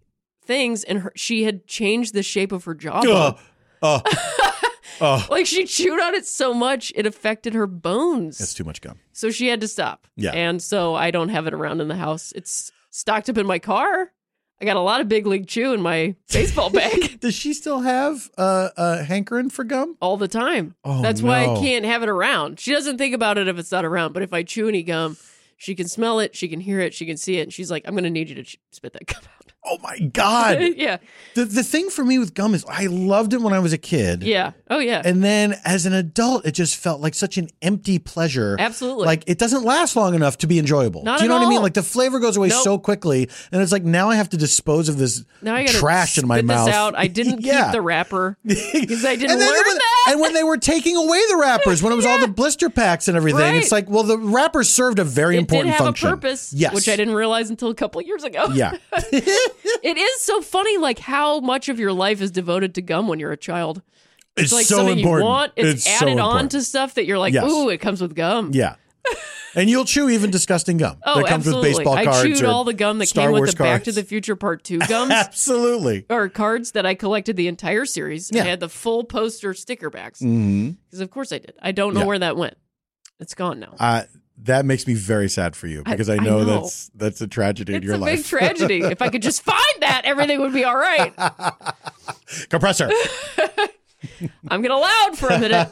things, and her, she had changed the shape of her jawbone. Uh, uh, Like she chewed on it so much it affected her bones. that's too much gum. so she had to stop. Yeah. And so I don't have it around in the house. It's stocked up in my car. I got a lot of big league chew in my baseball bag Does she still have uh, a hankering for gum? all the time. Oh, That's why I can't have it around. She doesn't think about it if it's not around, but if I chew any gum, she can smell it, she can hear it, she can see it, and she's like, "I'm going to need you to ch- spit that gum out." Oh my god! yeah. the the thing for me with gum is I loved it when I was a kid. Yeah. Oh yeah. And then as an adult, it just felt like such an empty pleasure. Absolutely. Like it doesn't last long enough to be enjoyable. Not Do you know what I mean? Like the flavor goes away Nope. so quickly, and it's like now I have to dispose of this now I got trash in my mouth. This out. I didn't Yeah. keep the wrapper because I didn't learn that. And when they were taking away the wrappers, when it was all the blister packs and everything, Right. it's like, well, the wrappers served a very it important function. a purpose, Yes. which I didn't realize until a couple of years ago. Yeah. it is so funny, like how much of your life is devoted to gum when you're a child. It's like so something important. you want. It's, It's so added on to stuff that you're like, Yes. ooh, it comes with gum. Yeah. And you'll chew even disgusting gum Oh, that comes absolutely. with baseball cards. I cards. chewed all the gum that Star came Wars with the Back to the Future Part 2 gums. Absolutely. or cards that I collected the entire series. Yeah. I had the full poster sticker backs. Because of course I did. I don't know Yeah. where that went. It's gone now. Uh, that makes me very sad for you because I, I know, know. that's that's a tragedy in It's your a life. big tragedy. if I could just find that, everything would be all right. Compressor. I'm going to loud for a minute.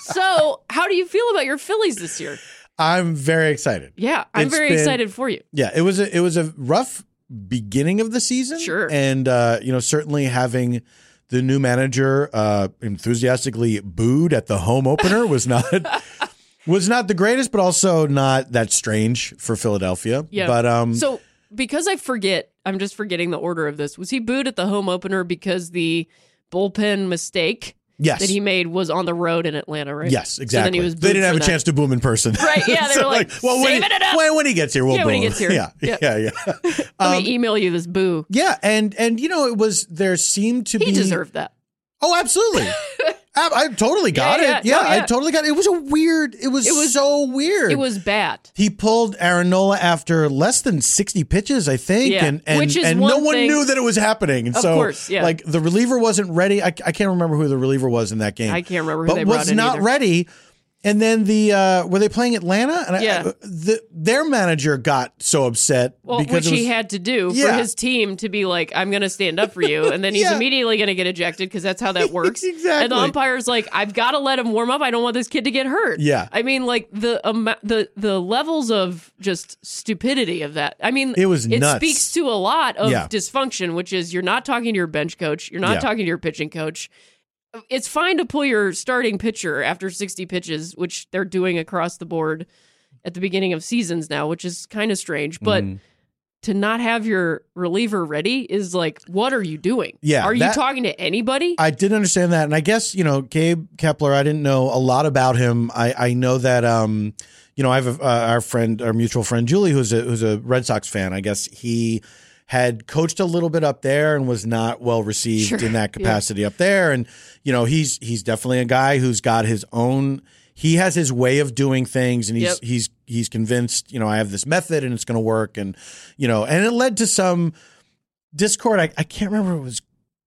so, how do you feel about your Phillies this year? I'm very excited. Yeah, I'm It's very been- excited for you. Yeah, it was a it was a rough beginning of the season. Sure. and uh, you know certainly having the new manager uh, enthusiastically booed at the home opener was not was not the greatest, but also not that strange for Philadelphia. Yeah. but um, So, because I forget, I'm just forgetting the order of this. Was he booed at the home opener because the bullpen mistake yes, that he made was on the road in Atlanta, right? yes, So exactly. he was they didn't have a that. chance to boom in person, Right, yeah, they So, were like, well, when he, it up." When, when he gets here, we'll Yeah, boom. when he gets here. Yeah, Yeah. yeah, yeah. Let Um, me email you this boo. Yeah, and and you know it was there seemed to He be he deserved that. Oh, absolutely. I, I totally got Yeah, it. yeah. Yeah, No, I totally got it. It was a weird. It was, It was- so weird. It was bad. He pulled Aaron Nola after less than sixty pitches, I think, Yeah, and and, which is and no one one thing- knew that it was happening. And Of so, course, yeah. like the reliever wasn't ready. I, I can't remember who the reliever was in that game. I can't remember who but they was in not either. ready. And then the uh, were they playing Atlanta? And Yeah. I, the, their manager got so upset Well, because which was, he had to do for his team to be like, I'm going to stand up for you. And then he's Yeah. immediately going to get ejected because that's how that works. Exactly. And the umpire's like, I've got to let him warm up. I don't want this kid to get hurt. Yeah. I mean, like the um, the the levels of just stupidity of that. I mean, It was it nuts. speaks to a lot of Yeah. dysfunction, which is you're not talking to your bench coach, you're not Yeah. talking to your pitching coach. It's fine to pull your starting pitcher after 60 pitches, which they're doing across the board at the beginning of seasons now, which is kind of strange. But Mm-hmm. to not have your reliever ready is like, what are you doing? Yeah, Are you that- talking to anybody? I didn't understand that, and I guess you know Gabe Kapler. I didn't know a lot about him. I I know that um you know I have a, uh, our friend, our mutual friend Julie, who's a who's a Red Sox fan. I guess he had coached a little bit up there and was not well received Sure, in that yeah. capacity up there. And you know he's he's definitely a guy who's got his own. He has his way of doing things, and he's Yep. he's he's convinced. You know, I have this method, and it's going to work. And you know, and it led to some discord. I, I can't remember it was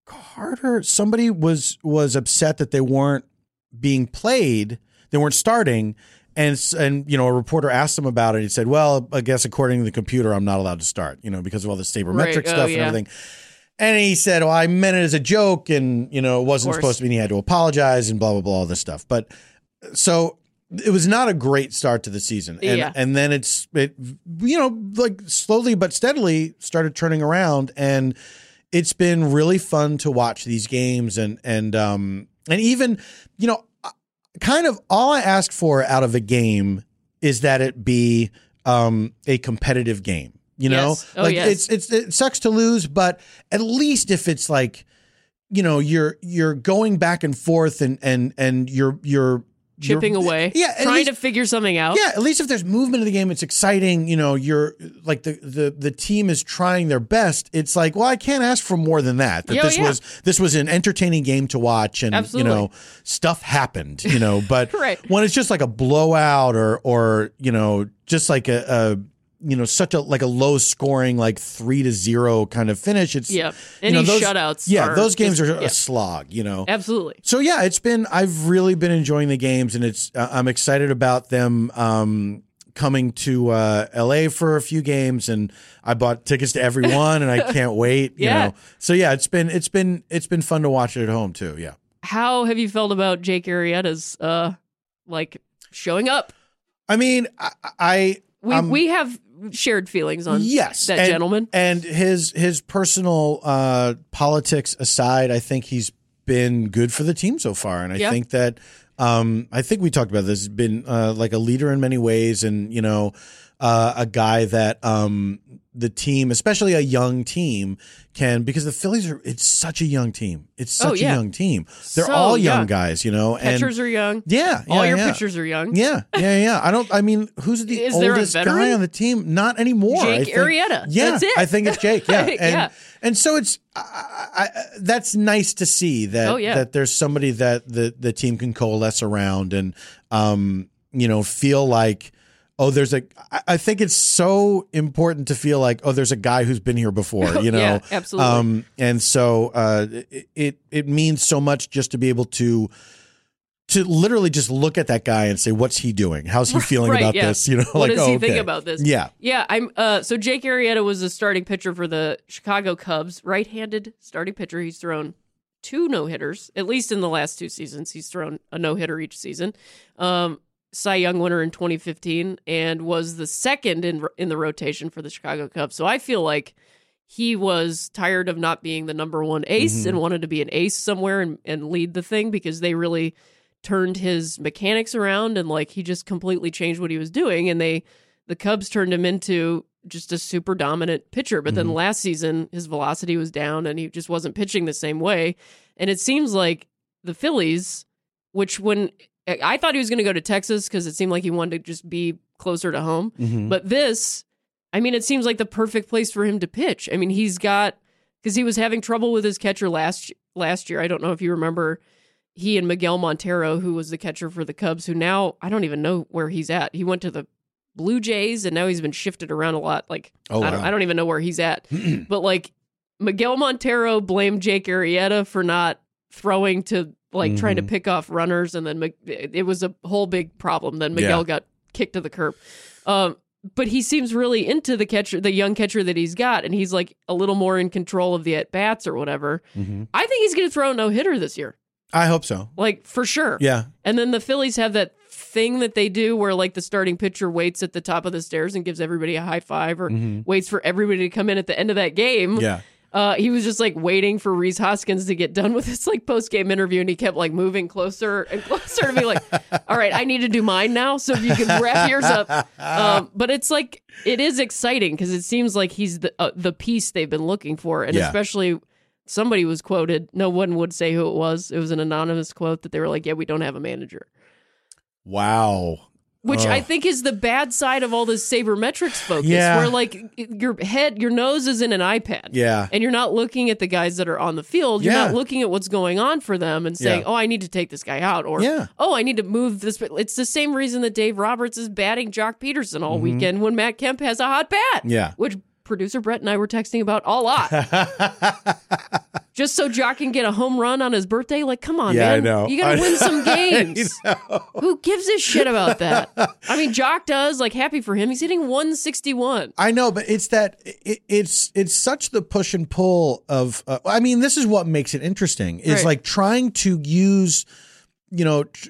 Carter. Somebody was was upset that they weren't being played. They weren't starting. And and you know a reporter asked him about it. He said, "Well, I guess according to the computer, I'm not allowed to start. You know because of all the sabermetric Right. Oh, stuff and yeah. everything." And he said, "Well, I meant it as a joke, and you know it wasn't supposed to be. And he had to apologize and blah blah blah all this stuff." But so it was not a great start to the season, and Yeah. and then it's it you know like slowly but steadily started turning around, and it's been really fun to watch these games, and and um and even you know kind of all I ask for out of a game is that it be um a competitive game. You know, Yes. Oh, like yes. it's it's it sucks to lose, but at least if it's like you know you're you're going back and forth and and and you're you're Chipping you're- away. yeah, Trying least- to figure something out. yeah, at least if there's movement in the game, it's exciting. You know, you're like the the the team is trying their best. It's like, well, I can't ask for more than that. That Yeah, this yeah. was this was an entertaining game to watch, and Absolutely. you know, stuff happened. You know, but Right. when it's just like a blowout or or you know, just like a. a you know, such a like a low scoring, like three to zero kind of finish. It's Yeah. you Any know, those, shutouts Yeah, are those games are yeah. a slog. You know, Absolutely. so yeah, it's been. I've really been enjoying the games, and it's. Uh, I'm excited about them um, coming to uh, L.A. for a few games, and I bought tickets to every one, and I can't wait. You Yeah. know, so yeah, it's been it's been it's been fun to watch it at home too. Yeah. How have you felt about Jake Arrieta's uh like showing up? I mean, I, I We um, we have shared feelings on yes, that and- gentleman. and his his personal uh, politics aside, I think he's been good for the team so far, and I Yeah. think that um, I think we talked about this. Been uh, like a leader in many ways, and you know, uh, a guy that um, the team, especially a young team, can because the Phillies are. It's such a young team. It's such Oh, yeah. a young team. They're So all young, young. guys, you know, and Pitchers are young. yeah, All yeah, your yeah. pitchers are young. Yeah, yeah, yeah. I don't. I mean, who's the Is oldest guy on the team? Not anymore. Jake I think- Arrieta. Yeah, That's it. I think it's Jake. Yeah, and Yeah. and so it's I, I, I- that's nice to see that Oh, yeah. that there's somebody that the the team can coalesce around and um you know feel like. Oh, there's a. I- I think it's so important to feel like, oh, there's a guy who's been here before, you know. Yeah, absolutely. Um, and so uh, it, it means so much just to be able to to literally just look at that guy and say, "What's he doing? How's he feeling Right, about yeah. this?" You know, What like does oh, he think about this? Yeah, Yeah, I'm. Uh, so Jake Arrieta was the starting pitcher for the Chicago Cubs, right-handed starting pitcher. He's thrown two no hitters, at least in the last two seasons. He's thrown a no hitter each season. Um, Cy Young winner in 2015, and was the second in in the rotation for the Chicago Cubs. So I feel like he was tired of not being the number one ace Mm-hmm. and wanted to be an ace somewhere and, and lead the thing because they really turned his mechanics around and like he just completely changed what he was doing and they the Cubs turned him into just a super dominant pitcher but then last season his velocity was down and he just wasn't pitching the same way and it seems like the Phillies which when I thought he was going to go to Texas cuz it seemed like he wanted to just be closer to home Mm-hmm. but this I mean, it seems like the perfect place for him to pitch. I mean, he's got because he was having trouble with his catcher last last year. I don't know if you remember he and Miguel Montero, who was the catcher for the Cubs, who now I don't even know where he's at. He went to the Blue Jays and now he's been shifted around a lot. Like Oh, I, don't. I don't even know where he's at. but like Miguel Montero blamed Jake Arrieta for not throwing to like trying to Mm-hmm. pick off runners, and then it was a whole big problem. Then Miguel Yeah. got kicked to the curb. Um, but he seems really into the catcher, the young catcher that he's got, and he's like a little more in control of the at bats or whatever. Mm-hmm. I think he's going to throw a no hitter this year, I hope so. like for sure. Yeah, And then the Phillies have that thing that they do where like the starting pitcher waits at the top of the stairs and gives everybody a high five or waits for everybody to come in at the end of that game. Mm-hmm. yeah. Uh, he was just like waiting for Rhys Hoskins to get done with his like post game interview, and he kept like moving closer and closer to me. Like, all right, I need to do mine now. So if you can wrap yours up, um, but it's like it is exciting because it seems like he's the uh, the piece they've been looking for, and Yeah. especially somebody was quoted. No one would say who it was. It was an anonymous quote that they were like, "Yeah, we don't have a manager." Wow. Which Ugh. I think is the bad side of all this sabermetrics focus, Yeah. where like your head, your nose is in an iPad, Yeah. and you're not looking at the guys that are on the field. You're Yeah. not looking at what's going on for them and saying, Yeah. "Oh, I need to take this guy out," or Yeah. "Oh, I need to move this." It's the same reason that Dave Roberts is batting Joc Pederson all weekend when Matt Kemp has a hot bat. Mm-hmm. Yeah. which producer Brett and I were texting about a lot. Just so Joc can get a home run on his birthday. Like, come on, Yeah, I man! know. You got to I- win some games. Who gives a shit about that? I mean, Joc does. Like, happy for him. He's hitting 161. I know, but it's that it, it's it's such the push and pull of. Uh, I mean, this is what makes it interesting. Is Right. like trying to use, you know, tr-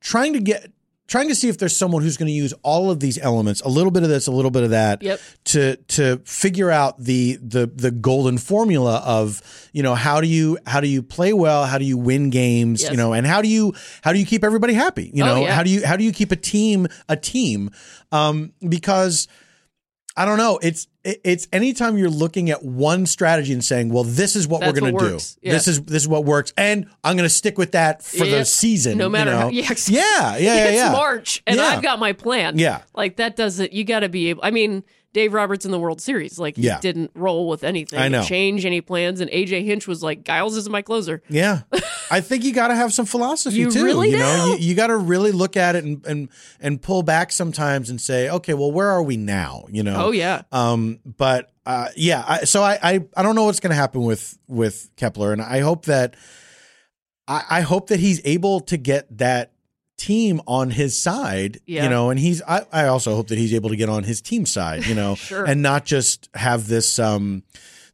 trying to get. Trying to see if there's someone who's going to use all of these elements, a little bit of this, a little bit of that, Yep. to to figure out the the the golden formula of you know how do you how do you play well, how do you win games, Yes. you know, and how do you how do you keep everybody happy, you Oh, know, yeah. how do you how do you keep a team a team, um, because I don't know. It's it- it's anytime you're looking at one strategy and saying, "Well, this is what That's we're going to do. Yeah. This is this is what works, and I'm going to stick with that for Yeah. the season." No you matter know? how- yes. yeah, yeah, yeah, it's yeah. March, and Yeah. I've got my plan. Yeah. Like, that doesn't, you got to be able, I mean, Dave Roberts in the World Series, like, he Yeah. didn't roll with anything, I know. change any plans. And AJ Hinch was like, Giles is my closer. Yeah, I think you got to have some philosophy You too. really you know, do. you, you got to really look at it and, and and pull back sometimes and say, okay, well, where are we now? You know. Oh, yeah. Um, but uh, yeah, I, so I, I I don't know what's going to happen with with Kapler, and I hope that I, I hope that he's able to get that team on his side, Yeah. you know, and he's I, I also hope that he's able to get on his team side, you know, Sure. and not just have this um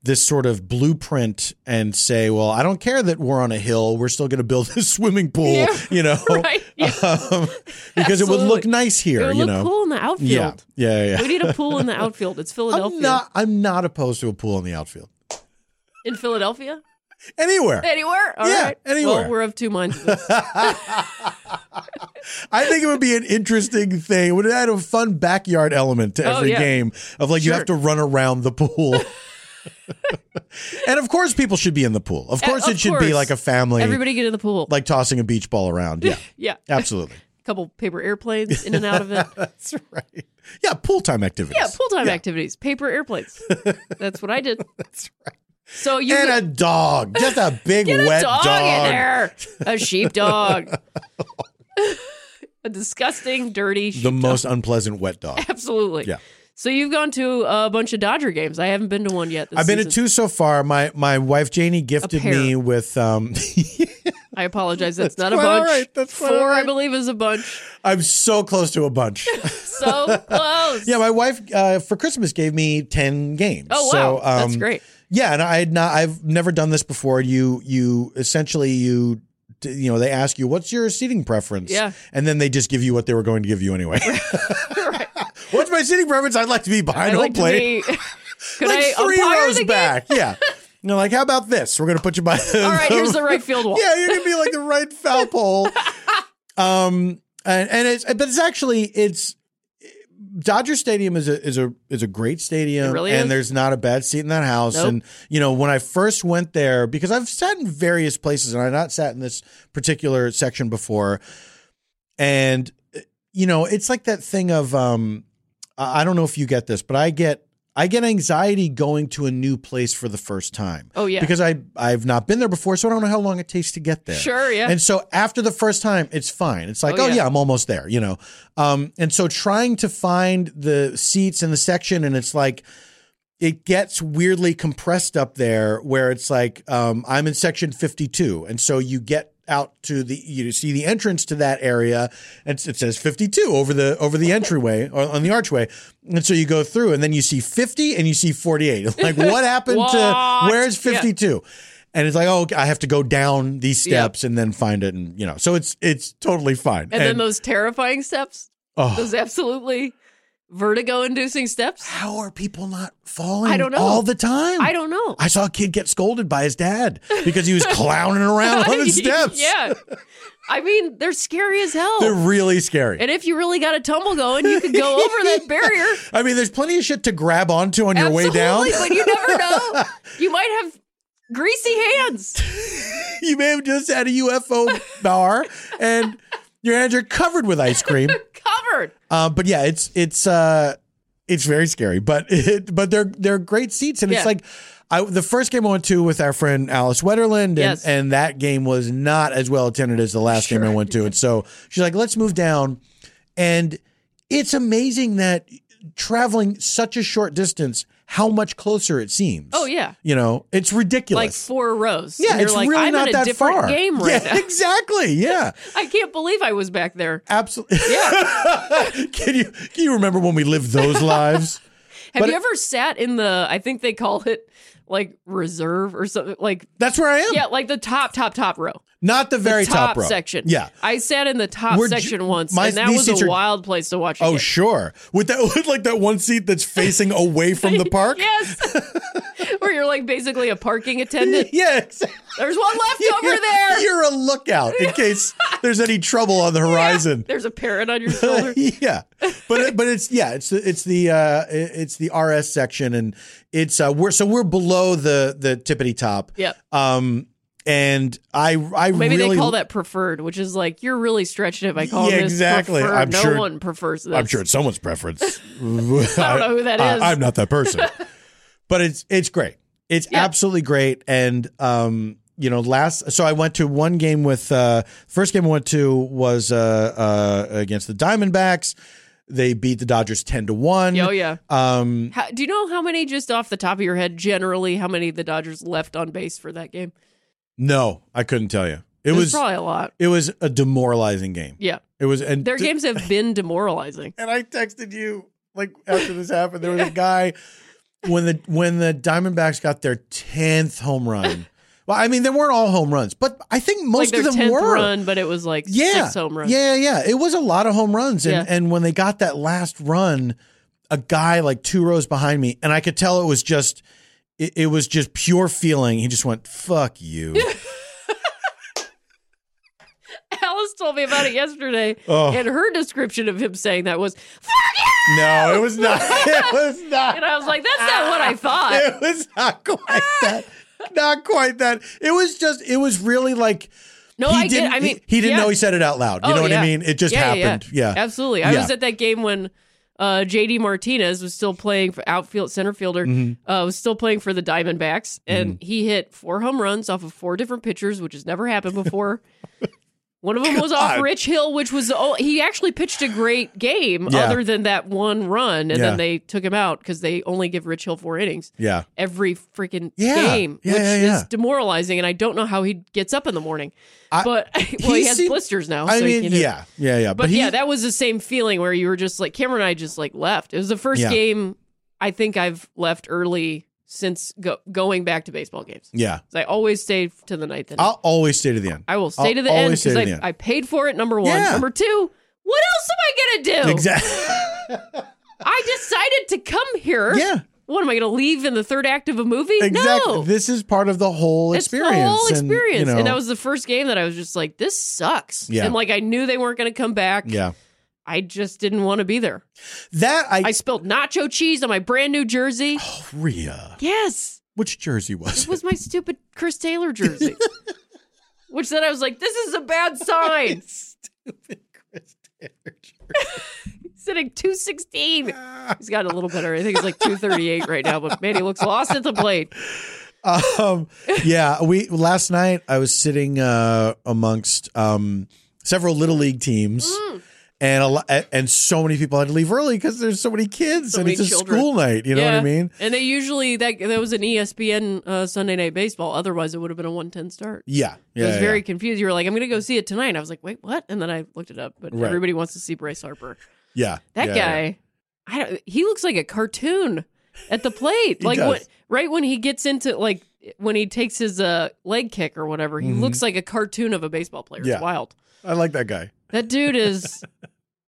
this sort of blueprint and say, well, I don't care that we're on a hill, we're still going to build this swimming pool, Yeah, you know, right. Yeah. um, because it would look nice here, It would you know. cool in the outfield. Yeah, yeah, yeah. We need a pool in the outfield. It's Philadelphia. I'm not. I'm not opposed to a pool in the outfield. in Philadelphia? Anywhere. Anywhere? All right. Yeah, anywhere. Well, we're of two minds. I think it would be an interesting thing. Would it would add a fun backyard element to Oh, every yeah. game of like you have to run around the pool. and of course, people should be in the pool. Of course, of it should be like a family, Everybody get in the pool. like tossing a beach ball around. Yeah, yeah. absolutely. A couple paper airplanes in and out of it. That's right. Yeah, pool time activities. Yeah, pool time Yeah. activities, paper airplanes. That's what I did. That's right. So you And get, a dog, just a big get a wet dog, dog. in there, a sheepdog, a disgusting, dirty. The most unpleasant wet dog. absolutely. Yeah. So you've gone to a bunch of Dodger games. I haven't been to one yet. This I've been to two so far. My my wife Janie gifted me with um I apologize. That's, That's not a bunch. right. That's Four, I believe, is a bunch. I'm so close to a bunch. So close. yeah, my wife uh, for Christmas gave me ten games. Oh, So, wow. That's um, great. Yeah, and I had not. I've never done this before. You you essentially you you know they ask you what's your seating preference. Yeah. and then they just give you what they were going to give you anyway. what's my seating preference? I'd like to be behind I home like to plate, be. Like three rows back. Yeah. You know, like how about this? We're gonna put you by. All right, here's the right field wall. Yeah, you're gonna be like the right foul pole. Um, and, and it's but it's actually it's Dodger Stadium is a is a is a great stadium, It really and is. there's not a bad seat in that house. Nope. And you know, when I first went there, because I've sat in various places, and I've not sat in this particular section before, and you know, it's like that thing of um, I I don't know if you get this, but I get I get anxiety going to a new place for the first time. Oh, yeah. because I I've not been there before, so I don't know how long it takes to get there. Sure, yeah. And so after the first time, it's fine. It's like, Oh, oh, yeah. yeah. I'm almost there, you know. Um, and so trying to find the seats in the section, and it's like it gets weirdly compressed up there, where it's like um, I'm in section 52, and so you get out to the you see the entrance to that area and it says 52 over the over the entryway or on the archway. And so you go through and then you see 50 and you see 48 like what happened to What? where's Yeah. 52 and it's like oh I have to go down these Yeah. steps and then find it and you know. So it's it's totally fine. And, then those terrifying steps, oh, those absolutely vertigo inducing steps. how are people not falling I don't know. all the time I don't know. I saw a kid get scolded by his dad because he was clowning around on the steps. yeah. I mean, they're scary as hell. They're really scary. and if you really got a tumble going, you could go over that barrier. I mean, there's plenty of shit to grab onto on your way down. But you never know. You might have greasy hands. you may have just had a UFO bar and your hands are covered with ice cream. Covered. Uh, but yeah, it's it's uh, it's very scary. But it, but they're they're great seats, and Yeah. it's like. I, the first game I went to with our friend Alice Wetterlund, and, Yes. and that game was not as well attended as the last game I went to. And so she's like, let's move down. And it's amazing that traveling such a short distance, how much closer it seems. Oh, yeah. You know, it's ridiculous. Like four rows. yeah, you're it's like, really I'm not that far. game right yeah, now. exactly. Yeah. I can't believe I was back there. Absolutely. Yeah. can you can you remember when we lived those lives? Have But you it- ever sat in the? I think they call it like reserve or something. Like That's where I am. yeah, like the top, top, top row. Not the very the top, row. section. Yeah. I sat in the top We're ju- section once, my- and that was a are- wild place to watch. Oh, game. sure. With that, with like that one seat that's facing away from the park. yes, where you're like basically a parking attendant. Yeah, exactly. There's one left over there. You're a lookout in case there's any trouble on the horizon. There's a parrot on your shoulder. yeah, but but it's yeah, it's the it's the uh, it's the RS section, and it's uh, we're so we're below the the tippity top. Yeah. Um, and I I Maybe really they call that preferred, which is like you're really stretching it by calling Yeah, this exactly. preferred. I'm no sure- one prefers this. I'm sure it's someone's preference. I don't know who that is. I, am not that person. but it's it's great. It's Yeah. absolutely great. And um, you know, last so I went to one game with uh first game I went to was uh uh against the Diamondbacks. They beat the Dodgers ten to one. Oh yeah. Um How, do you know how many, just off the top of your head, generally, how many the Dodgers left on base for that game? No, I couldn't tell you. It It was probably a lot. it was a demoralizing game. Yeah, It was and their games have been demoralizing. and I texted you like after this happened. There was a guy when the when the Diamondbacks got their tenth home run. Well, I mean, they weren't all home runs, but I think like most their of them were. run, but it was like yeah, six home runs. yeah, yeah. It was a lot of home runs, and Yeah. and when they got that last run, a guy like two rows behind me, and I could tell it was just. It, it was just pure feeling. He just went, "Fuck you." Alice told me about it yesterday, Oh. and her description of him saying that was, fuck you! no, it was not. It was not. and I was like, that's not what I thought. it was not quite that. Not quite that. It was just. It was really like. No, he I didn't. did. I mean, he, he didn't yeah. know he said it out loud. You Oh, know what yeah. I mean? It just Yeah, happened. Yeah, Absolutely. I was at that game when uh, JD Martinez was still playing for outfield center fielder, Mm-hmm. uh, was still playing for the Diamondbacks, and he hit four home runs off of four different pitchers, which has never happened before. One of them was off Rich Hill, which was oh, he actually pitched a great game, Yeah. other than that one run, and Yeah. then they took him out because they only give Rich Hill four innings Yeah. every freaking Yeah. game, which is demoralizing. And I don't know how he gets up in the morning, I- but well, he, he has seemed- blisters now. I so mean, can do it. yeah, yeah, yeah. But, he, yeah, that was the same feeling where you were just like Cameron and I just like left. It was the first game I think I've left early since go- going back to baseball games. Yeah. I always stay to the ninth inning. I'll always stay to the end. I will stay I'll to the end because I, end. I paid for it. Number one. Yeah. Number two. What else am I gonna do? Exactly. I decided to come here. yeah. What am I gonna leave in the third act of a movie? Exactly. No. This is part of the whole It's experience. the whole and, experience. you And, that was the first game that I was just like, this sucks. Yeah. And like I knew they weren't gonna come back. yeah. I just didn't want to be there. That I, I spilled nacho cheese on my brand new jersey. Oh, Rhea. Yes. Which jersey was It it? was my stupid Chris Taylor jersey. Which then I was like, this is a bad sign. Stupid Chris Taylor jersey. Sitting 216. He's got a little better. I think he's like 238 right now, but man, he looks lost at the plate. um yeah we last night i was sitting uh amongst um several little league teams Mm. And a lot, and so many people had to leave early because there's so many kids So and many it's a children. school night you know what i mean And they usually that that was an ESPN uh, Sunday Night Baseball. Otherwise, it would have been a 110 start. yeah yeah I was yeah. very confused. You were like, "I'm going to go see it tonight." I was like, "Wait, what?" And then I looked it up. But Right. everybody wants to see Bryce Harper. yeah That yeah, guy, yeah. I don't, he looks like a cartoon at the plate. Like when, right when he gets into like when he takes his uh, leg kick or whatever, he looks like a cartoon of a baseball player. Mm-hmm. Yeah. It's wild. i like that guy That dude is.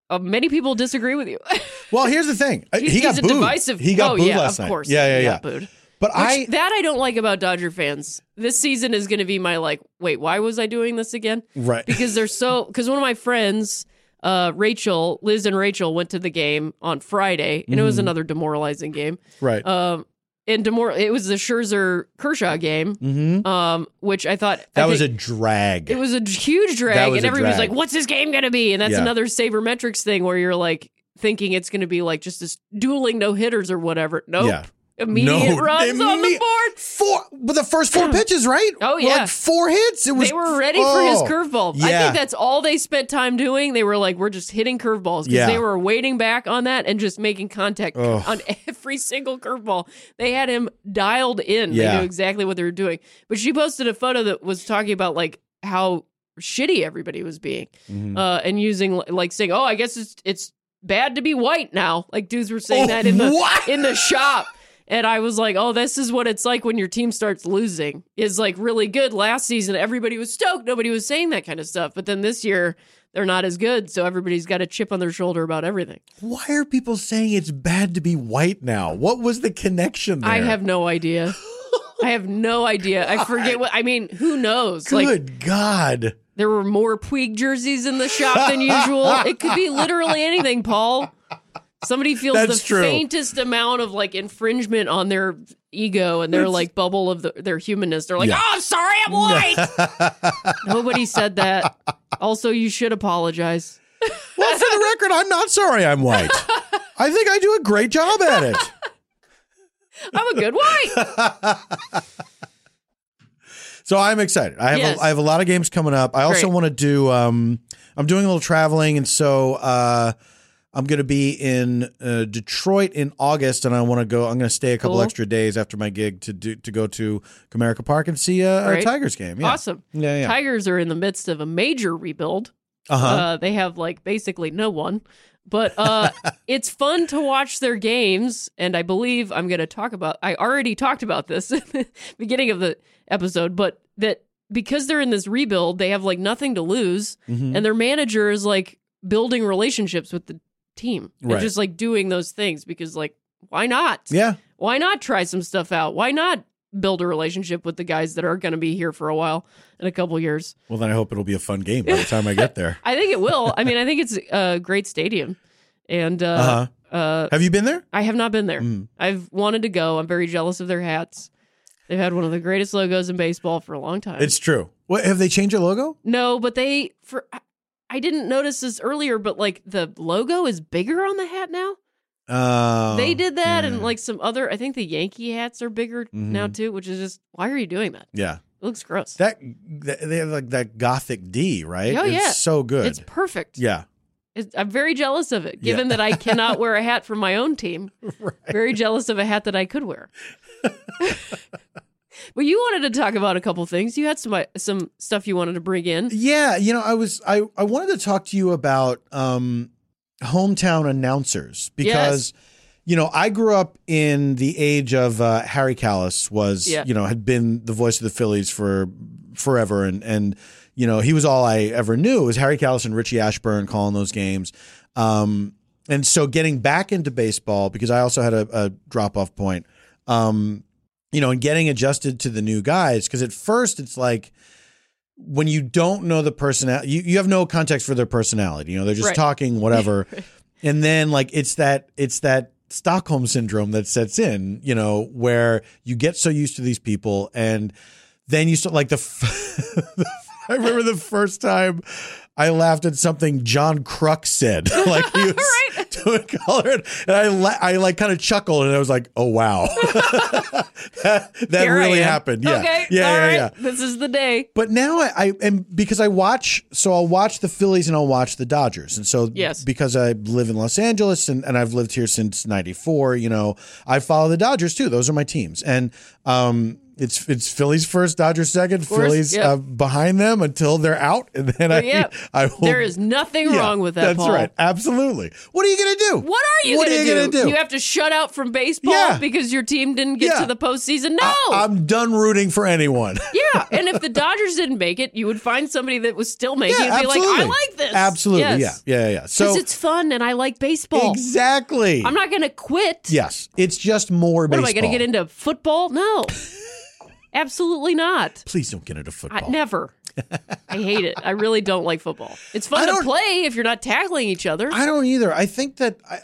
Uh, many people disagree with you. well here's the thing Uh, he, got he's a booed divisive. he got oh, booed yeah, last of night course. yeah yeah He yeah got booed. but Which, i that I don't like about Dodger fans. This season is going to be my like, wait, why was I doing this again? right Because they're so. Because one of my friends, uh, Rachel, Liz, and Rachel went to the game on Friday, and it was Mhm. another demoralizing game. right Um, and demor- it was the Scherzer Kershaw game, mm-hmm. um, which I thought that I was a drag it was a huge drag, and everybody's like, "What's this game going to be?" And that's Yeah. another sabermetrics thing where you're like thinking it's going to be like just this dueling no hitters or whatever. Nope. Yeah. Immediate No, runs on the board. four but the first four pitches right Oh, yeah. like four hits it was They were ready for his oh. curveball. I think that's all they spent time doing. They were like, we're just hitting curveballs because Yeah. they were waiting back on that and just making contact Ugh. on every single curveball. They had him dialed in. Yeah. They knew exactly what they were doing. But she posted a photo that was talking about like how shitty everybody was being Mhm. uh, and using like saying, oh, I guess it's it's bad to be white now. Like dudes were saying Oh, that in the what? in the shop. And I was like, oh, this is what it's like when your team starts losing. Is like really good. Last season, everybody was stoked. Nobody was saying that kind of stuff. But then this year, they're not as good. So everybody's got a chip on their shoulder about everything. Why are people saying it's bad to be white now? What was the connection there? I have no idea. I have no idea. I forget what I mean. Who knows? Good Like God. there were more Puig jerseys in the shop than usual. It could be literally anything, Paul. Somebody feels That's the true. faintest amount of like infringement on their ego and their like bubble of the, their humanness. They're like, Yeah. "Oh, I'm sorry, I'm white." Nobody said that. Also, you should apologize. Well, for the record, I'm not sorry I'm white. I think I do a great job at it. I'm a good white. So I'm excited. I have Yes. a, I have a lot of games coming up. I also want to do. Um, I'm doing a little traveling, and so uh, I'm going to be in uh, Detroit in August, and I want to go. I'm going to stay a couple Cool. extra days after my gig to do to go to Comerica Park and see a, a Tigers game. Yeah. Awesome. Yeah, yeah. Tigers are in the midst of a major rebuild. Uh-huh. Uh, they have like basically no one, but uh, it's fun to watch their games. And I believe I'm going to talk about. I already talked about this in the beginning of the episode, but that because they're in this rebuild, they have like nothing to lose, Mhm. and their manager is like building relationships with the team and Right. just like doing those things because like why not? yeah. Why not try some stuff out? Why not build a relationship with the guys that are going to be here for a while in a couple years? Well, then I hope it'll be a fun game by the time I get there. I think it will. I mean, I think it's a great stadium, and uh, Uh-huh. uh, Have you been there? I have not been there. Mm. I've wanted to go. I'm very jealous of their hats. They've had one of the greatest logos in baseball for a long time. It's true. What have they changed your logo? no, but they for I- didn't notice this earlier, but like the logo is bigger on the hat now. Uh, they did that, yeah. and like some other. I think the Yankee hats are bigger now Mhm. too, which is just why are you doing that? yeah. It looks gross. That, that they have like that gothic D, right? Oh, it's yeah. so good. It's perfect. yeah. It's- I'm very jealous of it, given Yeah. that I cannot wear a hat from my own team. Very jealous of a hat that I could wear. well, you wanted to talk about a couple things. You had some uh, some stuff you wanted to bring in. Yeah, you know, I was I I wanted to talk to you about um hometown announcers because you know, I grew up in the age of uh, Harry Kalas was, Yeah. you know, had been the voice of the Phillies for forever and and you know, he was all I ever knew was Harry Kalas and Richie Ashburn calling those games. Um and so getting back into baseball because I also had a, a drop off point. Um you know, and getting adjusted to the new guys because at first it's like when you don't know the personality, you, you have no context for their personality. You know, they're just Right. talking whatever, and then like it's that it's that Stockholm syndrome that sets in. You know, where you get so used to these people, and then you start like the. f- I remember the first time I laughed at something John Kruk said. like he was color, and I la- I like kind of chuckled, and I was like, "Oh wow, that, that really happened." Yeah, Okay. yeah, yeah, right. yeah. This is the day. But now I, I am because I watch, so I'll watch the Phillies and I'll watch the Dodgers. And so, Yes. because I live in Los Angeles and, and I've lived here since 94, you know, I follow the Dodgers too. Those are my teams. And, um, it's it's Phillies first, Dodgers second, course, Phillies yeah. uh, behind them until they're out, and then I Yeah. I will, There is nothing Yeah, wrong with that. That's Paul. right, absolutely. What are you gonna do? What are you What going are to you do? gonna do? You have to shut out from baseball because your team didn't get to the postseason? No. I, am done rooting for anyone. yeah, and if the Dodgers didn't make it, you would find somebody that was still making yeah, it and be like, absolutely. I like this. Absolutely, Yes. yeah, yeah, yeah. Because So it's fun and I like baseball. exactly. I'm not going to quit. Yes, it's just more What baseball. am I going to get into football? No. Absolutely not. Please don't get into I, football. never. I hate it. I really don't like football. It's fun to play if you're not tackling each other. I don't either. I think that I, I-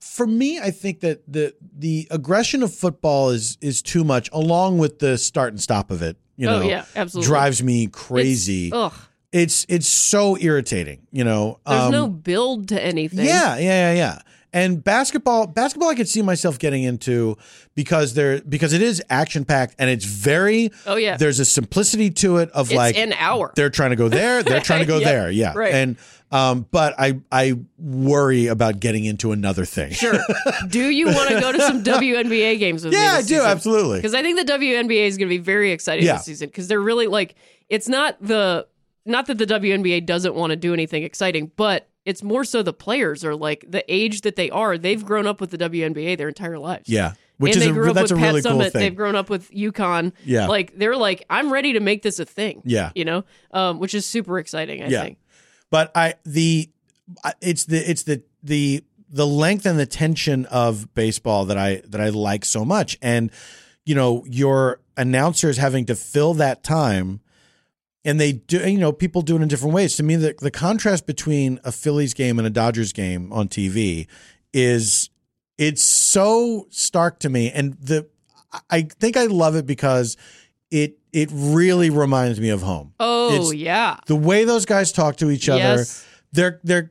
for me, I think that the the aggression of football is is too much, along with the start and stop of it. You Oh, know, yeah, absolutely. drives me crazy. It's- ugh. It's it's so irritating. You know, There's Um, no build to anything. Yeah, yeah, yeah, yeah. And basketball, basketball, I could see myself getting into because there because it is action packed and it's very. Oh, yeah. There's a simplicity to it of It's like an hour. They're trying to go there. They're trying to go Yeah, there. Yeah. right. And um, but I I worry about getting into another thing. Sure. do you want to go to some WNBA games with me? Yeah, I do season? absolutely. Because I think the WNBA is going to be very exciting Yeah. this season because they're really like it's not the not that the WNBA doesn't want to do anything exciting, but it's more so the players are like the age that they are. They've grown up with the WNBA their entire lives. Yeah. Which and is they a, grew up that's a with Pat really cool Summitt. thing. They've grown up with UConn. Yeah. Like they're like, I'm ready to make this a thing. Yeah. You know? Um, which is super exciting, I Yeah. think. but I the it's the it's the the the length and the tension of baseball that I that I like so much, and you know your announcers having to fill that time, and they do you know people do it in different ways. To me, the the contrast between a Phillies game and a Dodgers game on TV is it's so stark to me, and the I think I love it because it it really reminds me of home. Oh It's- yeah. the way those guys talk to each other Yes. they're they're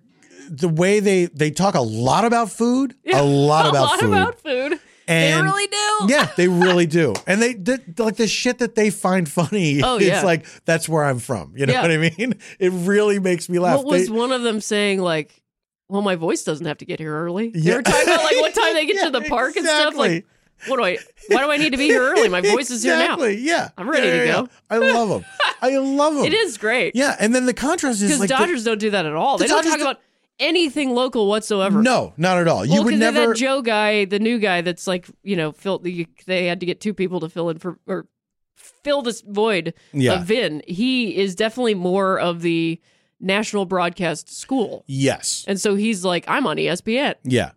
the way they they talk a lot about food a lot a about lot food about food. And- they really do. yeah they really do and they, they like the shit that they find funny Oh, it's yeah. like that's where i'm from you know Yeah. what i mean it really makes me laugh What was They- one of them saying like, well, my voice doesn't have to get here early. They Yeah. were talking about like what time they get Yeah, to the park and stuff. Like, what do I? Why do I need to be here early? My voice is here now. yeah I'm ready Yeah, to yeah, go. yeah. i love them i love them It is great yeah and then the contrast is because like the- don't do that at all. the They don't talk about anything local whatsoever. no not at all you well, would never that Joe guy, the new guy that's like you know, fill, they had to get two people to fill in for or fill this void Yeah. of Vin. He is definitely more of the national broadcast school, yes and so he's like, I'm on ESPN. Yeah.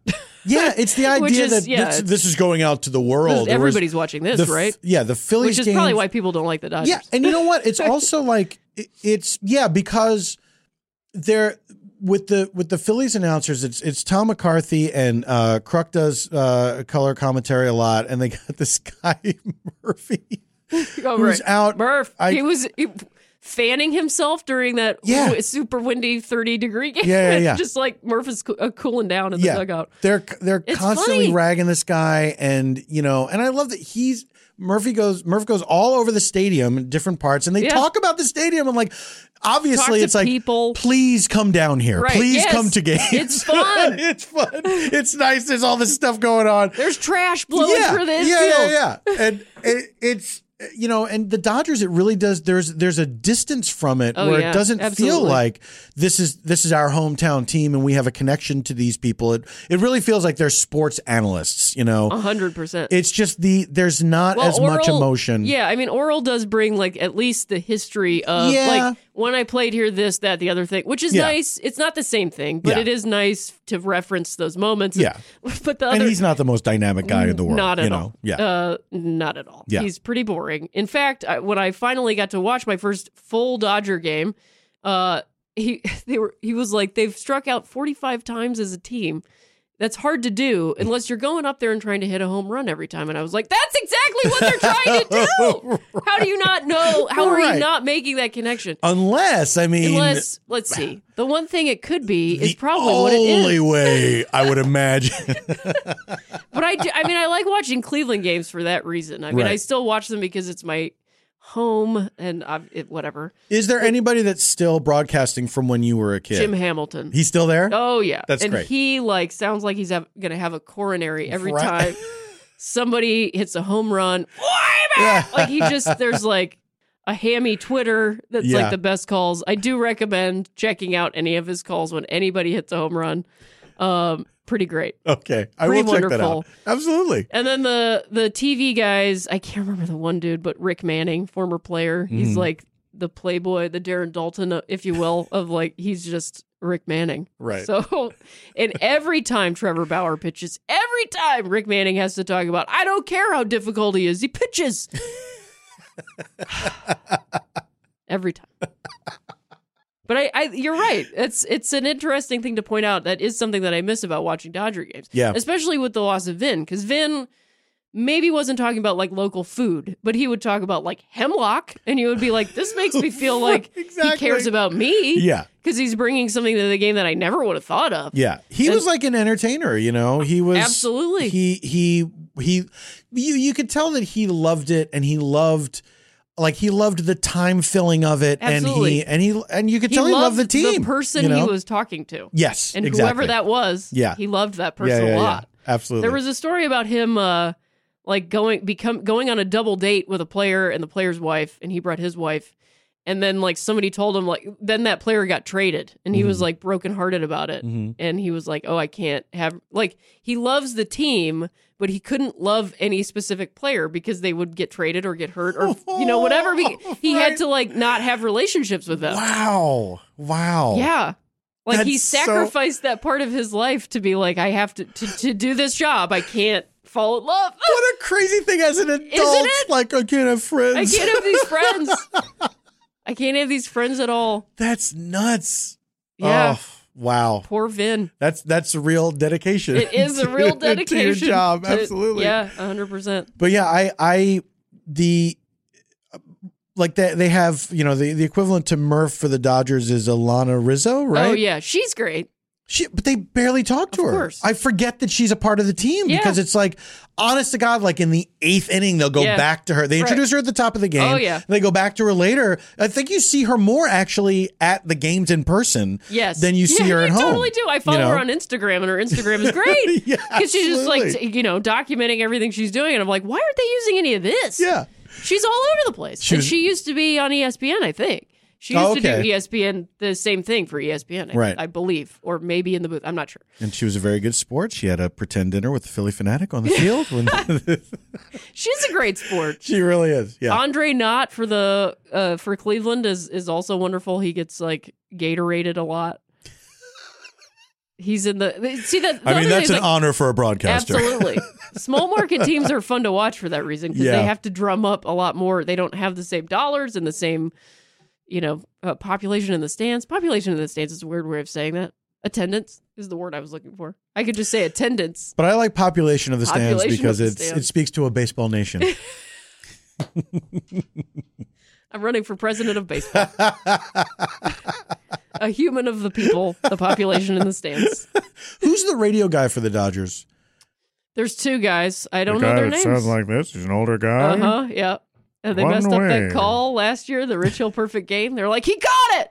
Yeah, it's the idea is- that yeah, this, this is going out to the world. Everybody's watching this, the right? Yeah, the Phillies Which is games, probably why people don't like the Dodgers. Yeah, and you know what? It's also like it- it's yeah because they're with the with the Phillies announcers. It's it's Tom McCarthy and uh, Kruk does uh, color commentary a lot, and they got this guy Murphy Oh, who's right. out. Murph, I- he was he- fanning himself during that Yeah. super windy 30 degree game. Yeah, yeah, yeah. Just like Murph is co- uh, cooling down in the yeah, dugout. they're they're It's constantly funny. ragging this guy, and you know, and I love that he's Murphy goes Murph goes all over the stadium in different parts and they Yeah. talk about the stadium and like obviously it's like people. please come down here. Right, Please yes. come to games. It's fun. it's fun. It's nice. There's all this stuff going on. There's trash blowing yeah, through the yeah, infield. yeah, yeah. And it, it's you know, and the Dodgers, it really does. There's there's a distance from it Oh, where yeah, it doesn't feel like this is this is our hometown team and we have a connection to these people. It it really feels like they're sports analysts. You know, A hundred percent. it's just the there's not Well, as much emotion. Yeah, I mean, Orel does bring like at least the history of Yeah. like when I played here, this, that, the other thing, which is Yeah. nice. It's not the same thing, but Yeah. it is nice to reference those moments. Yeah. but the and other, he's not the most dynamic guy in the world. Not at you know? all. Yeah. Uh, not at all. Yeah. He's pretty boring. In fact, I, when I finally got to watch my first full Dodger game, uh, he they were he was like they've struck out 45 times as a team. That's hard to do unless you're going up there and trying to hit a home run every time. And I was like, that's exactly what they're trying to do. How do you not know? How are you not making that connection? Unless I mean, Unless, let's see. The one thing it could be is probably what it only way I would imagine. But I, do, I mean, I like watching Cleveland games for that reason. I mean, I still watch them because it's my home and it, whatever. Is there anybody that's still broadcasting from when you were a kid? Jim Hamilton. He's still there. oh yeah, That's and great. he like sounds like he's have, gonna have a coronary every Right. time somebody hits a home run. like he just there's like a hammy Twitter that's Yeah. like the best calls. I do recommend checking out any of his calls when anybody hits a home run. Um, pretty great. Okay, I Pretty will check that wonderful. out. Absolutely. And then the the TV guys, I can't remember the one dude, but Rick Manning, former player, Mm-hmm. he's like the playboy, the Darren Daulton, if you will, of like he's just Rick Manning. Right. So, and every time Trevor Bauer pitches, every time Rick Manning has to talk about, I don't care how difficult he is, he pitches. every time. But I, I, you're right. It's it's an interesting thing to point out. That is something that I miss about watching Dodger games. Yeah. especially with the loss of Vin, because Vin maybe wasn't talking about like local food, but he would talk about like hemlock, and you would be like, "This makes me feel like Exactly. he cares about me." Yeah. because he's bringing something to the game that I never would have thought of. Yeah, he And- was like an entertainer. You know, he was Absolutely. He he he. You you could tell that he loved it, and he loved. Like he loved the time filling of it, Absolutely. and he and he and you could tell he loved the team. the person you know? he was talking to. Yes, and exactly. whoever that was, Yeah. he loved that person yeah, a yeah. lot. Absolutely. There was a story about him uh like going become going on a double date with a player and the player's wife and he brought his wife and then like somebody told him like then that player got traded and he was Mm-hmm. like brokenhearted about it and he was like oh I can't have like he loves the team but he couldn't love any specific player because they would get traded or get hurt or you know whatever he, he had to like not have relationships with them wow, wow. yeah. Like he That's so- sacrificed that part of his life to be like, I have to, to to do this job. I can't fall in love. What a crazy thing as an adult. Like I can't have friends. I can't have these friends. I can't have these friends at all. That's nuts. Yeah. Oh, wow. Poor Vin. That's that's a real dedication. It is a real to your job. to- Absolutely. Yeah, hundred percent. But yeah, I I the like they they have you know the the equivalent to Murph for the Dodgers is Alana Rizzo, right? Oh yeah, she's great. She, but they barely talk to Of her. course. I forget that she's a part of the team Yeah. because it's like, honest to God, like in the eighth inning, they'll go Yeah. back to her. They Right. introduce her at the top of the game. Oh, yeah. and they go back to her later. I think you see her more actually at the games in person. Yes. than you see yeah, her at you home. totally do. I follow you know? her on Instagram, and her Instagram is great. Yeah, because she's just like you know documenting everything she's doing, and I'm like, why aren't they using any of this? Yeah. She's all over the place. She was- she used to be on ESPN, I think. She used Oh, to do. ESPN the same thing for ESPN, I, Right. I believe, or maybe in the booth. I'm not sure. And she was a very good sport. She had a pretend dinner with the Phillie Phanatic on the field. When She's a great sport. she really is. Yeah. Andre Knott for the uh, for Cleveland is is also wonderful. He gets like Gatorated a lot. He's in the see that. I mean, that's an like, honor for a broadcaster. Absolutely. Small market teams are fun to watch for that reason because Yeah. they have to drum up a lot more. They don't have the same dollars and the same, you know, uh, population in the stands. Population in the stands is a weird way of saying that. Attendance is the word I was looking for. I could just say attendance. But I like population of the stands Population because of the it's stands. it speaks to a baseball nation. I'm running for president of baseball. a human of the people, the population in the stands. Who's the radio guy for the Dodgers? There's two guys. I don't know their names. Sounds like this. He's an older guy. Uh huh. Yeah. And they One messed up way. that call last year, the Rich Hill Perfect game. They're like, he got it.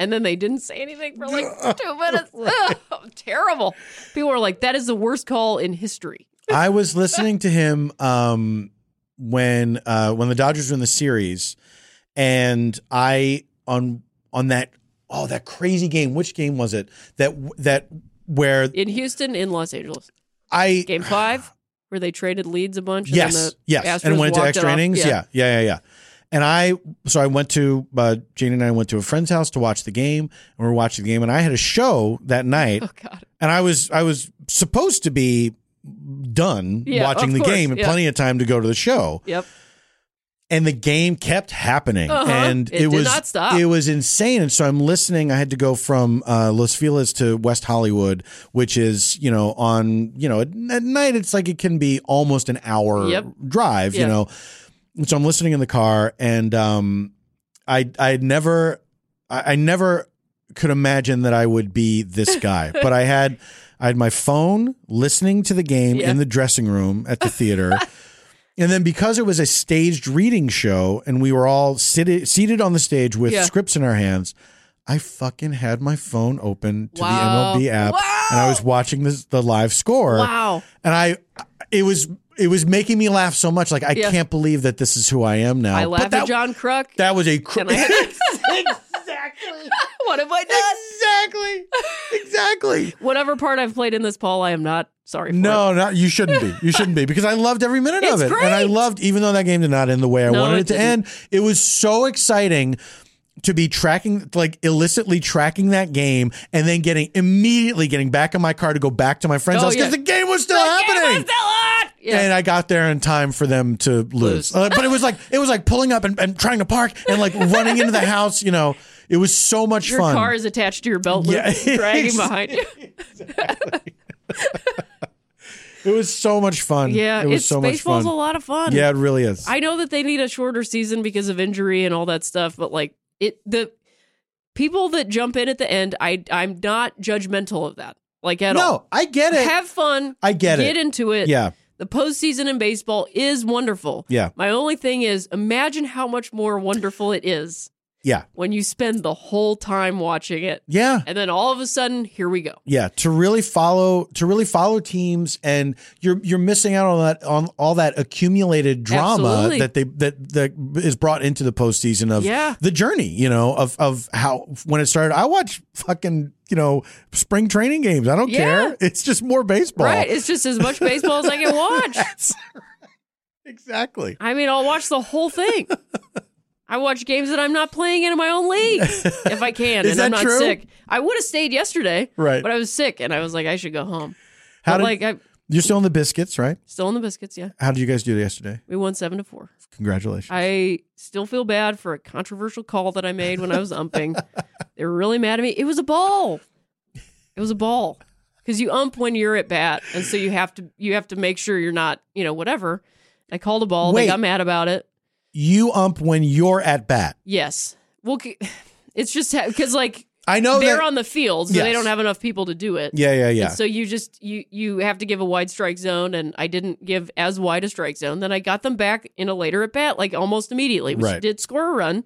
And then they didn't say anything for like two minutes. Ugh, terrible. People were like, that is the worst call in history. I was listening to him um, when uh, when the Dodgers were in the series, and I on on that oh that crazy game. Which game was it? That that where In Houston, in Los Angeles. I Game five, where they traded leads a bunch. And yes the yes Astros and went to extra innings. Yeah. yeah, yeah, yeah, And I so I went to uh, Jane and I went to a friend's house to watch the game, and we were watching the game, and I had a show that night, Oh, God. and I was I was supposed to be done Yeah, watching the course, game and yeah. plenty of time to go to the show. Yep. And the game kept happening Uh-huh. and It it, did was not stop. it was insane and so i'm listening i had to go from uh, los feliz to west hollywood which is you know on you know at, at night it's like it can be almost an hour Yep. drive you know and so i'm listening in the car and um i i never I, I never could imagine that i would be this guy but i had i had my phone listening to the game Yeah. in the dressing room at the theater And then because it was a staged reading show and we were all seated seated on the stage with Yeah. scripts in our hands, I fucking had my phone open to Wow. the MLB app and I was watching this, the live score. Wow. And I it was it was making me laugh so much like I Yeah. can't believe that this is who I am now. I But laughed that, at John Kruk. that was a cr- I- Exactly. what have I done? Exactly. Exactly. Whatever part I've played in this, Paul, I am not sorry for. No, not you shouldn't be. You shouldn't be because I loved every minute of It's it, and I loved even though that game did not end the way I No, wanted it it to end. It was so exciting to be tracking, like illicitly tracking that game, and then getting immediately getting back in my car to go back to my friend's Oh, house because yeah. the game was still The game happening. Was still on! Yeah. And I got there in time for them to lose, Lose. Uh, but it was like it was like pulling up and, and trying to park and like running into the house. You know, it was so much Your fun. car is attached to your belt loop, Yeah. dragging behind you. it was so much fun. Yeah, it was it's so much fun. baseball's a lot of fun. Yeah, it really is. I know that they need a shorter season because of injury and all that stuff, but like it the people that jump in at the end, I I'm not judgmental of that. Like at all. no, I get it. Have fun. I get it. Get into it. Yeah. The postseason in baseball is wonderful. Yeah. My only thing is imagine how much more wonderful it is Yeah. when you spend the whole time watching it. Yeah. And then all of a sudden, here we go. Yeah, to really follow to really follow teams and you're you're missing out on that on all that accumulated drama Absolutely. that they that that is brought into the postseason of Yeah. the journey, you know, of of how when it started. I watch fucking, you know, spring training games. I don't Yeah. care. It's just more baseball. Right. It's just as much baseball as I can watch. That's- exactly. I mean, I'll watch the whole thing. I watch games that I'm not playing in my own league if I can, and I'm not true? sick. I would have stayed yesterday, Right. But I was sick, and I was like, I should go home. How but did- like, I'm You're still in the biscuits, right? still in the biscuits. Yeah, How did you guys do yesterday? we won seven to four. Congratulations. I still feel bad for a controversial call that I made when I was umping. they were really mad at me. It was a ball. It was a ball because you ump when you're at bat, and so you have to you have to make sure you're not you know whatever. I called a ball. Wait. They got mad about it. You ump when you're at bat. Yes. Well, it's just because like I know they're that on the field, so they don't have enough people to do it. Yeah, yeah, yeah. And so you just you you have to give a wide strike zone, and I didn't give as wide a strike zone. Then I got them back in a later at bat, like almost immediately. We Right. did score a run,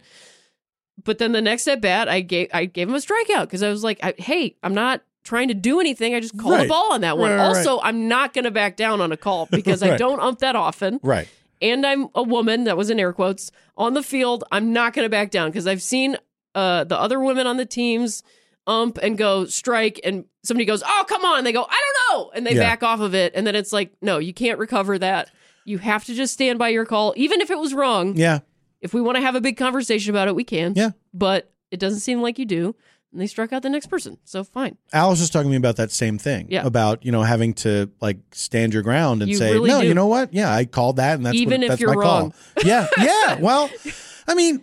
but then the next at bat, I gave I gave him a strikeout because I was like, I, "Hey, I'm not trying to do anything. I just called Right. a ball on that one. Right, also, I'm not going to back down on a call because I don't ump that often right. And I'm a woman, that was in air quotes, on the field, I'm not going to back down because I've seen uh, the other women on the teams ump and go strike, and somebody goes, Oh, come on. And They go, I don't know. And they Yeah. back off of it. And then it's like, No, you can't recover that. You have to just stand by your call, even if it was wrong. Yeah. If we want to have a big conversation about it, we can. Yeah. But it doesn't seem like you do. And they struck out the next person. So fine. Alice was talking to me about that same thing. Yeah. About, you know, having to like stand your ground and You say, really no, do. you know what? Yeah, I called that and that's Even what, if that's you're my wrong. call. Yeah. Yeah. well, I mean,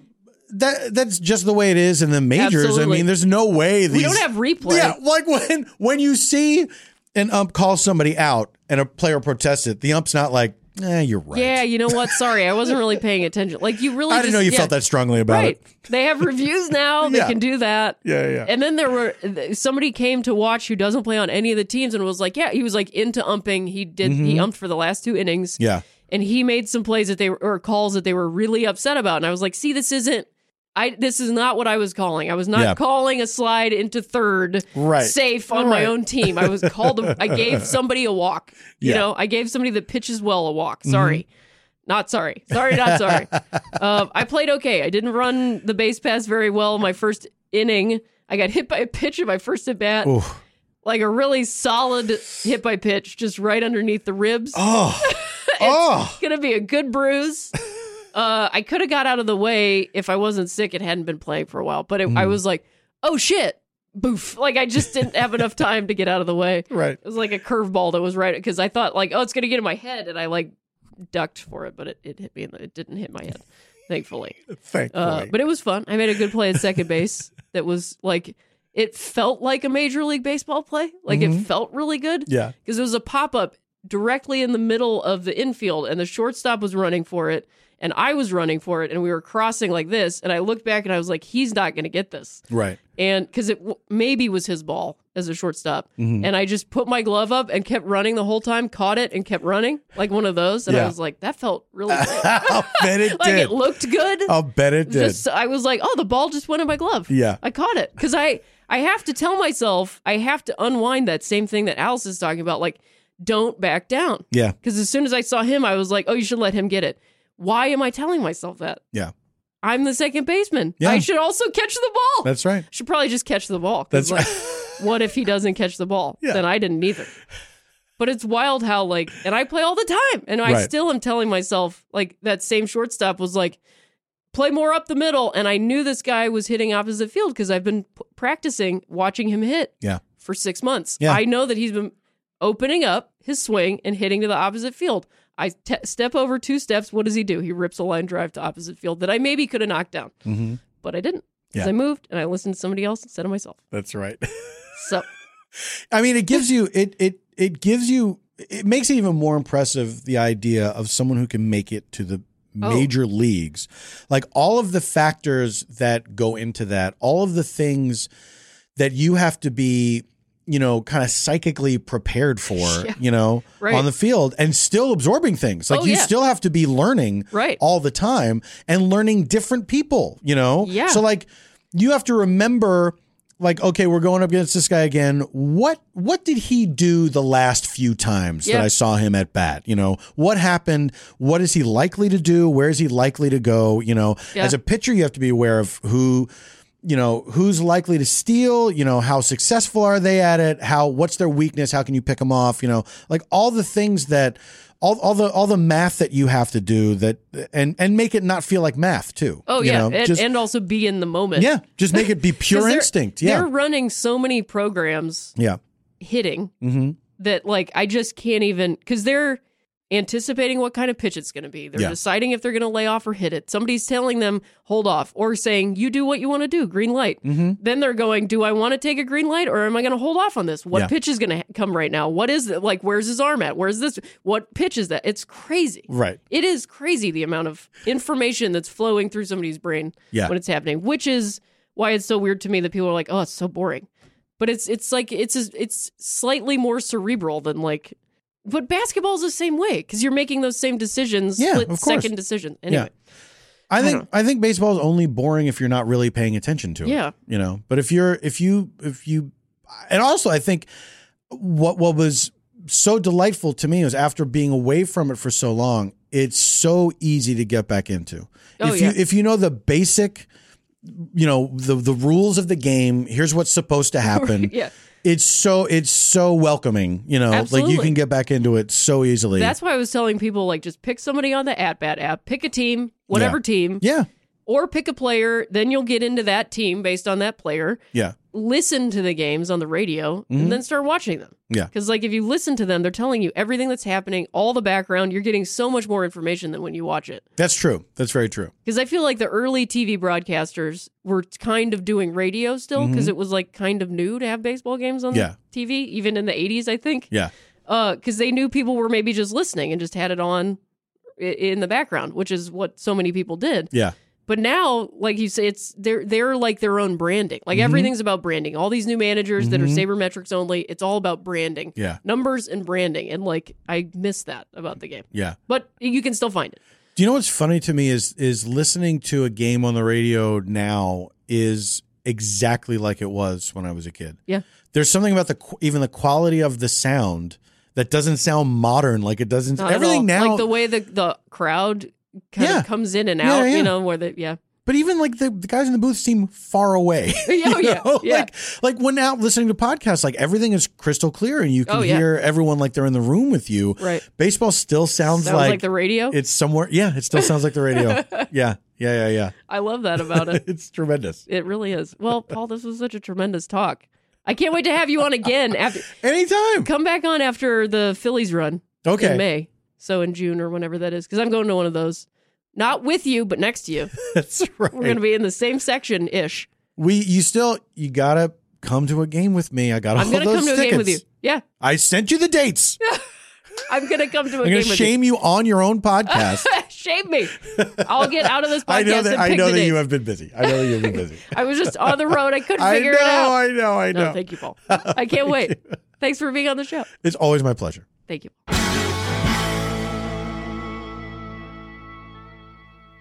that that's just the way it is in the majors. Absolutely. I mean, there's no way these We don't have replay. Yeah, like when when you see an ump call somebody out and a player protests it, the ump's not like, Eh, you're right. Yeah, you know what? Sorry, I wasn't really paying attention. Like you really I didn't just- know you yeah. felt that strongly about right. it. They have reviews now. They Yeah. can do that. Yeah, yeah. And then there were somebody came to watch who doesn't play on any of the teams and was like, yeah, he was like into umping. He did he umped for the last two innings. Mm-hmm. Yeah. And he made some plays that they were or calls that they were really upset about. And I was like, see, this isn't I this is not what I was calling. I was not Yeah. calling a slide into third Right. safe on my own team. I was called a, I gave somebody a walk. You Yeah. Mm-hmm. know, I gave somebody that pitches well a walk. Sorry. Not sorry. Sorry, not sorry. um, I played okay. I didn't run the base pass very well my first inning. I got hit by a pitch in my first at bat, Oof. like a really solid hit by pitch, just right underneath the ribs. Oh. oh. Gonna be a good bruise. Uh, I could have got out of the way if I wasn't sick and hadn't been playing for a while, but it, Hmm. I was like, oh shit, boof! Like I just didn't have enough time to get out of the way. Right. It was like a curveball that was right because I thought like, oh, it's gonna get in my head, and I like ducked for it, but it, it hit me. The, it didn't hit my head, thankfully. Thankfully. Uh, but it was fun. I made a good play at second base. That was like it felt like a major league baseball play. Like it felt really good. Mm-hmm. Yeah. because it was a pop up directly in the middle of the infield, and the shortstop was running for it, and I was running for it, and we were crossing like this. And I looked back and I was like, he's not going to get this right. and because it w- maybe was his ball as a shortstop, Mm-hmm. and I just put my glove up and kept running the whole time, caught it and kept running like one of those, and Yeah. I was like, that felt really good. I'll bet it like did. it looked good. I'll bet it did. Just I was like, oh, the ball just went in my glove. Yeah. I caught it because I I have to tell myself I have to unwind that same thing that Alice is talking about, like don't back down. yeah. Because as soon as I saw him, I was like, oh, you should let him get it. Why am I telling myself that? Yeah. I'm the second baseman. Yeah. I should also catch the ball. That's right. Should probably just catch the ball. That's like, what if he doesn't catch the ball? Yeah. Then I didn't either. But it's wild how like, and I play all the time, and I Right. still am telling myself like that same shortstop was like, play more up the middle, and I knew this guy was hitting opposite field because I've been p- practicing watching him hit Yeah. for six months. Yeah. I know that he's been opening up his swing and hitting to the opposite field. I te- step over two steps. What does he do? He rips a line drive to opposite field that I maybe could have knocked down, Mm-hmm. but I didn't because Yeah. I moved and I listened to somebody else instead of myself. That's right. So I mean, it gives you it it it gives you it makes it even more impressive the idea of someone who can make it to the Oh. major leagues. Like all of the factors that go into that, all of the things that you have to be, you know, kind of psychically prepared for, Yeah. you know, Right. on the field and still absorbing things. Like Oh, you yeah. still have to be learning Right. all the time and learning different people, you know? Yeah. So like you have to remember like okay we're going up against this guy again what what did he do the last few times that i saw him at bat you know what happened what is he likely to do where is he likely to go you know Yeah. as a pitcher you have to be aware of who you know who's likely to steal you know how successful are they at it how what's their weakness how can you pick them off you know like all the things that all, all the all the math that you have to do that and and make it not feel like math too Oh you yeah, know? and, Just- and also be in the moment. yeah just make it be pure instinct yeah they're running so many programs yeah hitting mm-hmm. that like I just can't even because they're anticipating what kind of pitch it's going to be. They're Yeah. deciding if they're going to lay off or hit it. Somebody's telling them hold off or saying you do what you want to do, green light. Mm-hmm. Then they're going, do I want to take a green light or am I going to hold off on this? What Yeah. pitch is going to come right now? What is it? Like where's his arm at? Where's this? What pitch is that? It's crazy. right It is crazy the amount of information that's flowing through somebody's brain Yeah. when it's happening, which is why it's so weird to me that people are like, "Oh, it's so boring." But it's it's like it's it's slightly more cerebral than like but basketball's the same way cuz you're making those same decisions, Yeah, split second decision. Anyway. I think don't I, think baseball is only boring if you're not really paying attention to it. Yeah. You know. But if you're if you if you and also I think what what was so delightful to me was after being away from it for so long, it's so easy to get back into. Oh, if yeah. you if you know the basic you know the the rules of the game, here's what's supposed to happen. Yeah. It's so it's so welcoming, you know, like you can get back into it so easily. That's why I was telling people like just pick somebody on the at bat app, pick a team, whatever Yeah. team, yeah. Or pick a player, then you'll get into that team based on that player. Yeah. listen to the games on the radio and then start watching them. Mm-hmm. Yeah. Because, like, if you listen to them, they're telling you everything that's happening, all the background. You're getting so much more information than when you watch it. That's true. That's very true. Because I feel like the early TV broadcasters were kind of doing radio still because it was like kind of new to have baseball games on Mm-hmm. Yeah. TV, even in the 80s, I think. Yeah. Because they knew people were maybe just listening and just had it on in the background, which is what so many people did. Yeah. But now, like you say, it's they're they're like their own branding. Like Mhm. everything's about branding. All these new managers that are Mhm. sabermetrics only, it's all about branding. Yeah. Numbers and branding. And like I miss that about the game. Yeah. But you can still find it. Do you know what's funny to me is is listening to a game on the radio now is exactly like it was when I was a kid. Yeah. There's something about the even the quality of the sound that doesn't sound modern like it doesn't Not everything now like the way the the crowd kind Yeah. of comes in and out, yeah. you know, where the yeah. But even like the, the guys in the booth seem far away. Oh, yeah, yeah. Like like when out listening to podcasts, like everything is crystal clear and you can Oh, yeah. hear everyone like they're in the room with you. Right. Baseball still sounds, Sounds like, the radio. it's somewhere. Yeah, it still sounds like the radio. yeah, yeah, yeah, yeah. I love that about it. it's tremendous. It really is. Well, Paul, this was such a tremendous talk. I can't wait to have you on again after Anytime. come back on after the Phillies run Okay. in May. So in June or whenever that is, because I'm going to one of those. Not with you, but next to you. That's right. We're going to be in the same section ish. we you still you gotta come to a game with me. I got all I'm going to those come to a game with you. Yeah, I sent you the dates. I'm going to come to a I'm game gonna shame you. on your own podcast. shame me. I'll get out of this podcast I know that I know that dates. you have been busy. I know that you've been busy. I was just on the road. I couldn't I figure know, it out. I know, I know. No, thank you, Paul. I can't wait. Thanks for being on the show. It's always my pleasure. Thank you.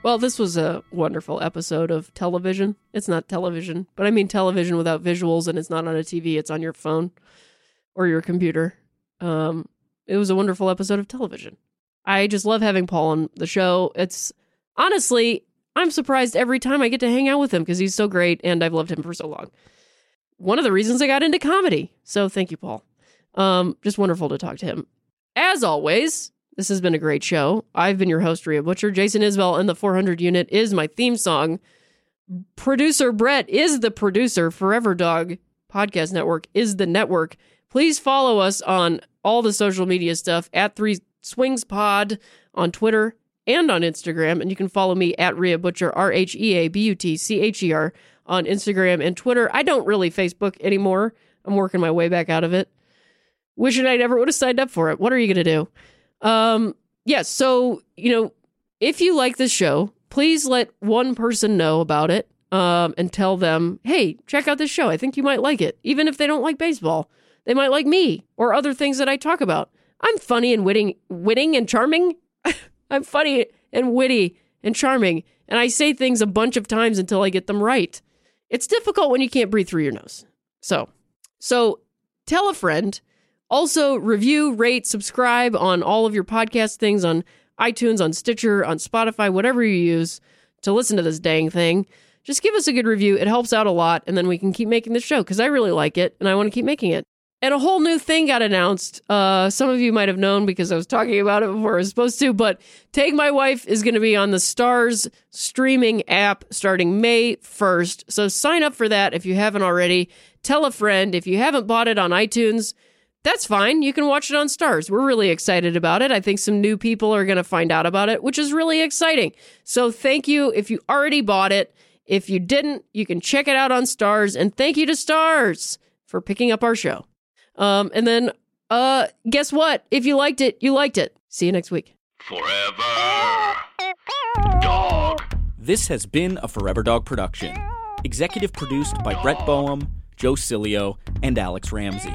Well, this was a wonderful episode of television. It's not television, but I mean television without visuals, and it's not on a TV. It's on your phone or your computer. Um, it was a wonderful episode of television. I just love having Paul on the show. It's honestly, I'm surprised every time I get to hang out with him because he's so great, and I've loved him for so long. One of the reasons I got into comedy. So thank you, Paul. Um, just wonderful to talk to him. As always, this has been a great show. I've been your host, Rhea Butcher. Jason Isbell and the 400 unit is my theme song. Producer Brett is the producer. Forever Dog Podcast Network is the network. Please follow us on all the social media stuff at Three Swings Pod on Twitter and on Instagram. And you can follow me at Rhea Butcher, R H E A B U T C H E R, on Instagram and Twitter. I don't really Facebook anymore. I'm working my way back out of it. Wishing I never would have signed up for it. What are you going to do? Um, yes. so, you know, if you like this show, please let one person know about it um, and tell them, hey, check out this show. I think you might like it. Even if they don't like baseball, they might like me or other things that I talk about. I'm funny and witting, witting and charming. I'm funny and witty and charming, and I say things a bunch of times until I get them right. It's difficult when you can't breathe through your nose. So, so tell a friend. Also, review, rate, subscribe on all of your podcast things on iTunes, on Stitcher, on Spotify, whatever you use to listen to this dang thing. Just give us a good review. It helps out a lot, and then we can keep making this show because I really like it and I want to keep making it. And a whole new thing got announced. Uh, some of you might have known because I was talking about it before I was supposed to, but Take My Wife is going to be on the Starz streaming app starting May 1st. So sign up for that if you haven't already. Tell a friend. If you haven't bought it on iTunes, that's fine. You can watch it on Starz. We're really excited about it. I think some new people are going to find out about it, which is really exciting. So thank you if you already bought it. If you didn't, you can check it out on Starz. And thank you to Starz for picking up our show. Um, and then, uh, guess what? If you liked it, you liked it. See you next week. Forever. Dog. This has been a Forever Dog production. Executive produced by Brett Boehm, Joe Cilio, and Alex Ramsey.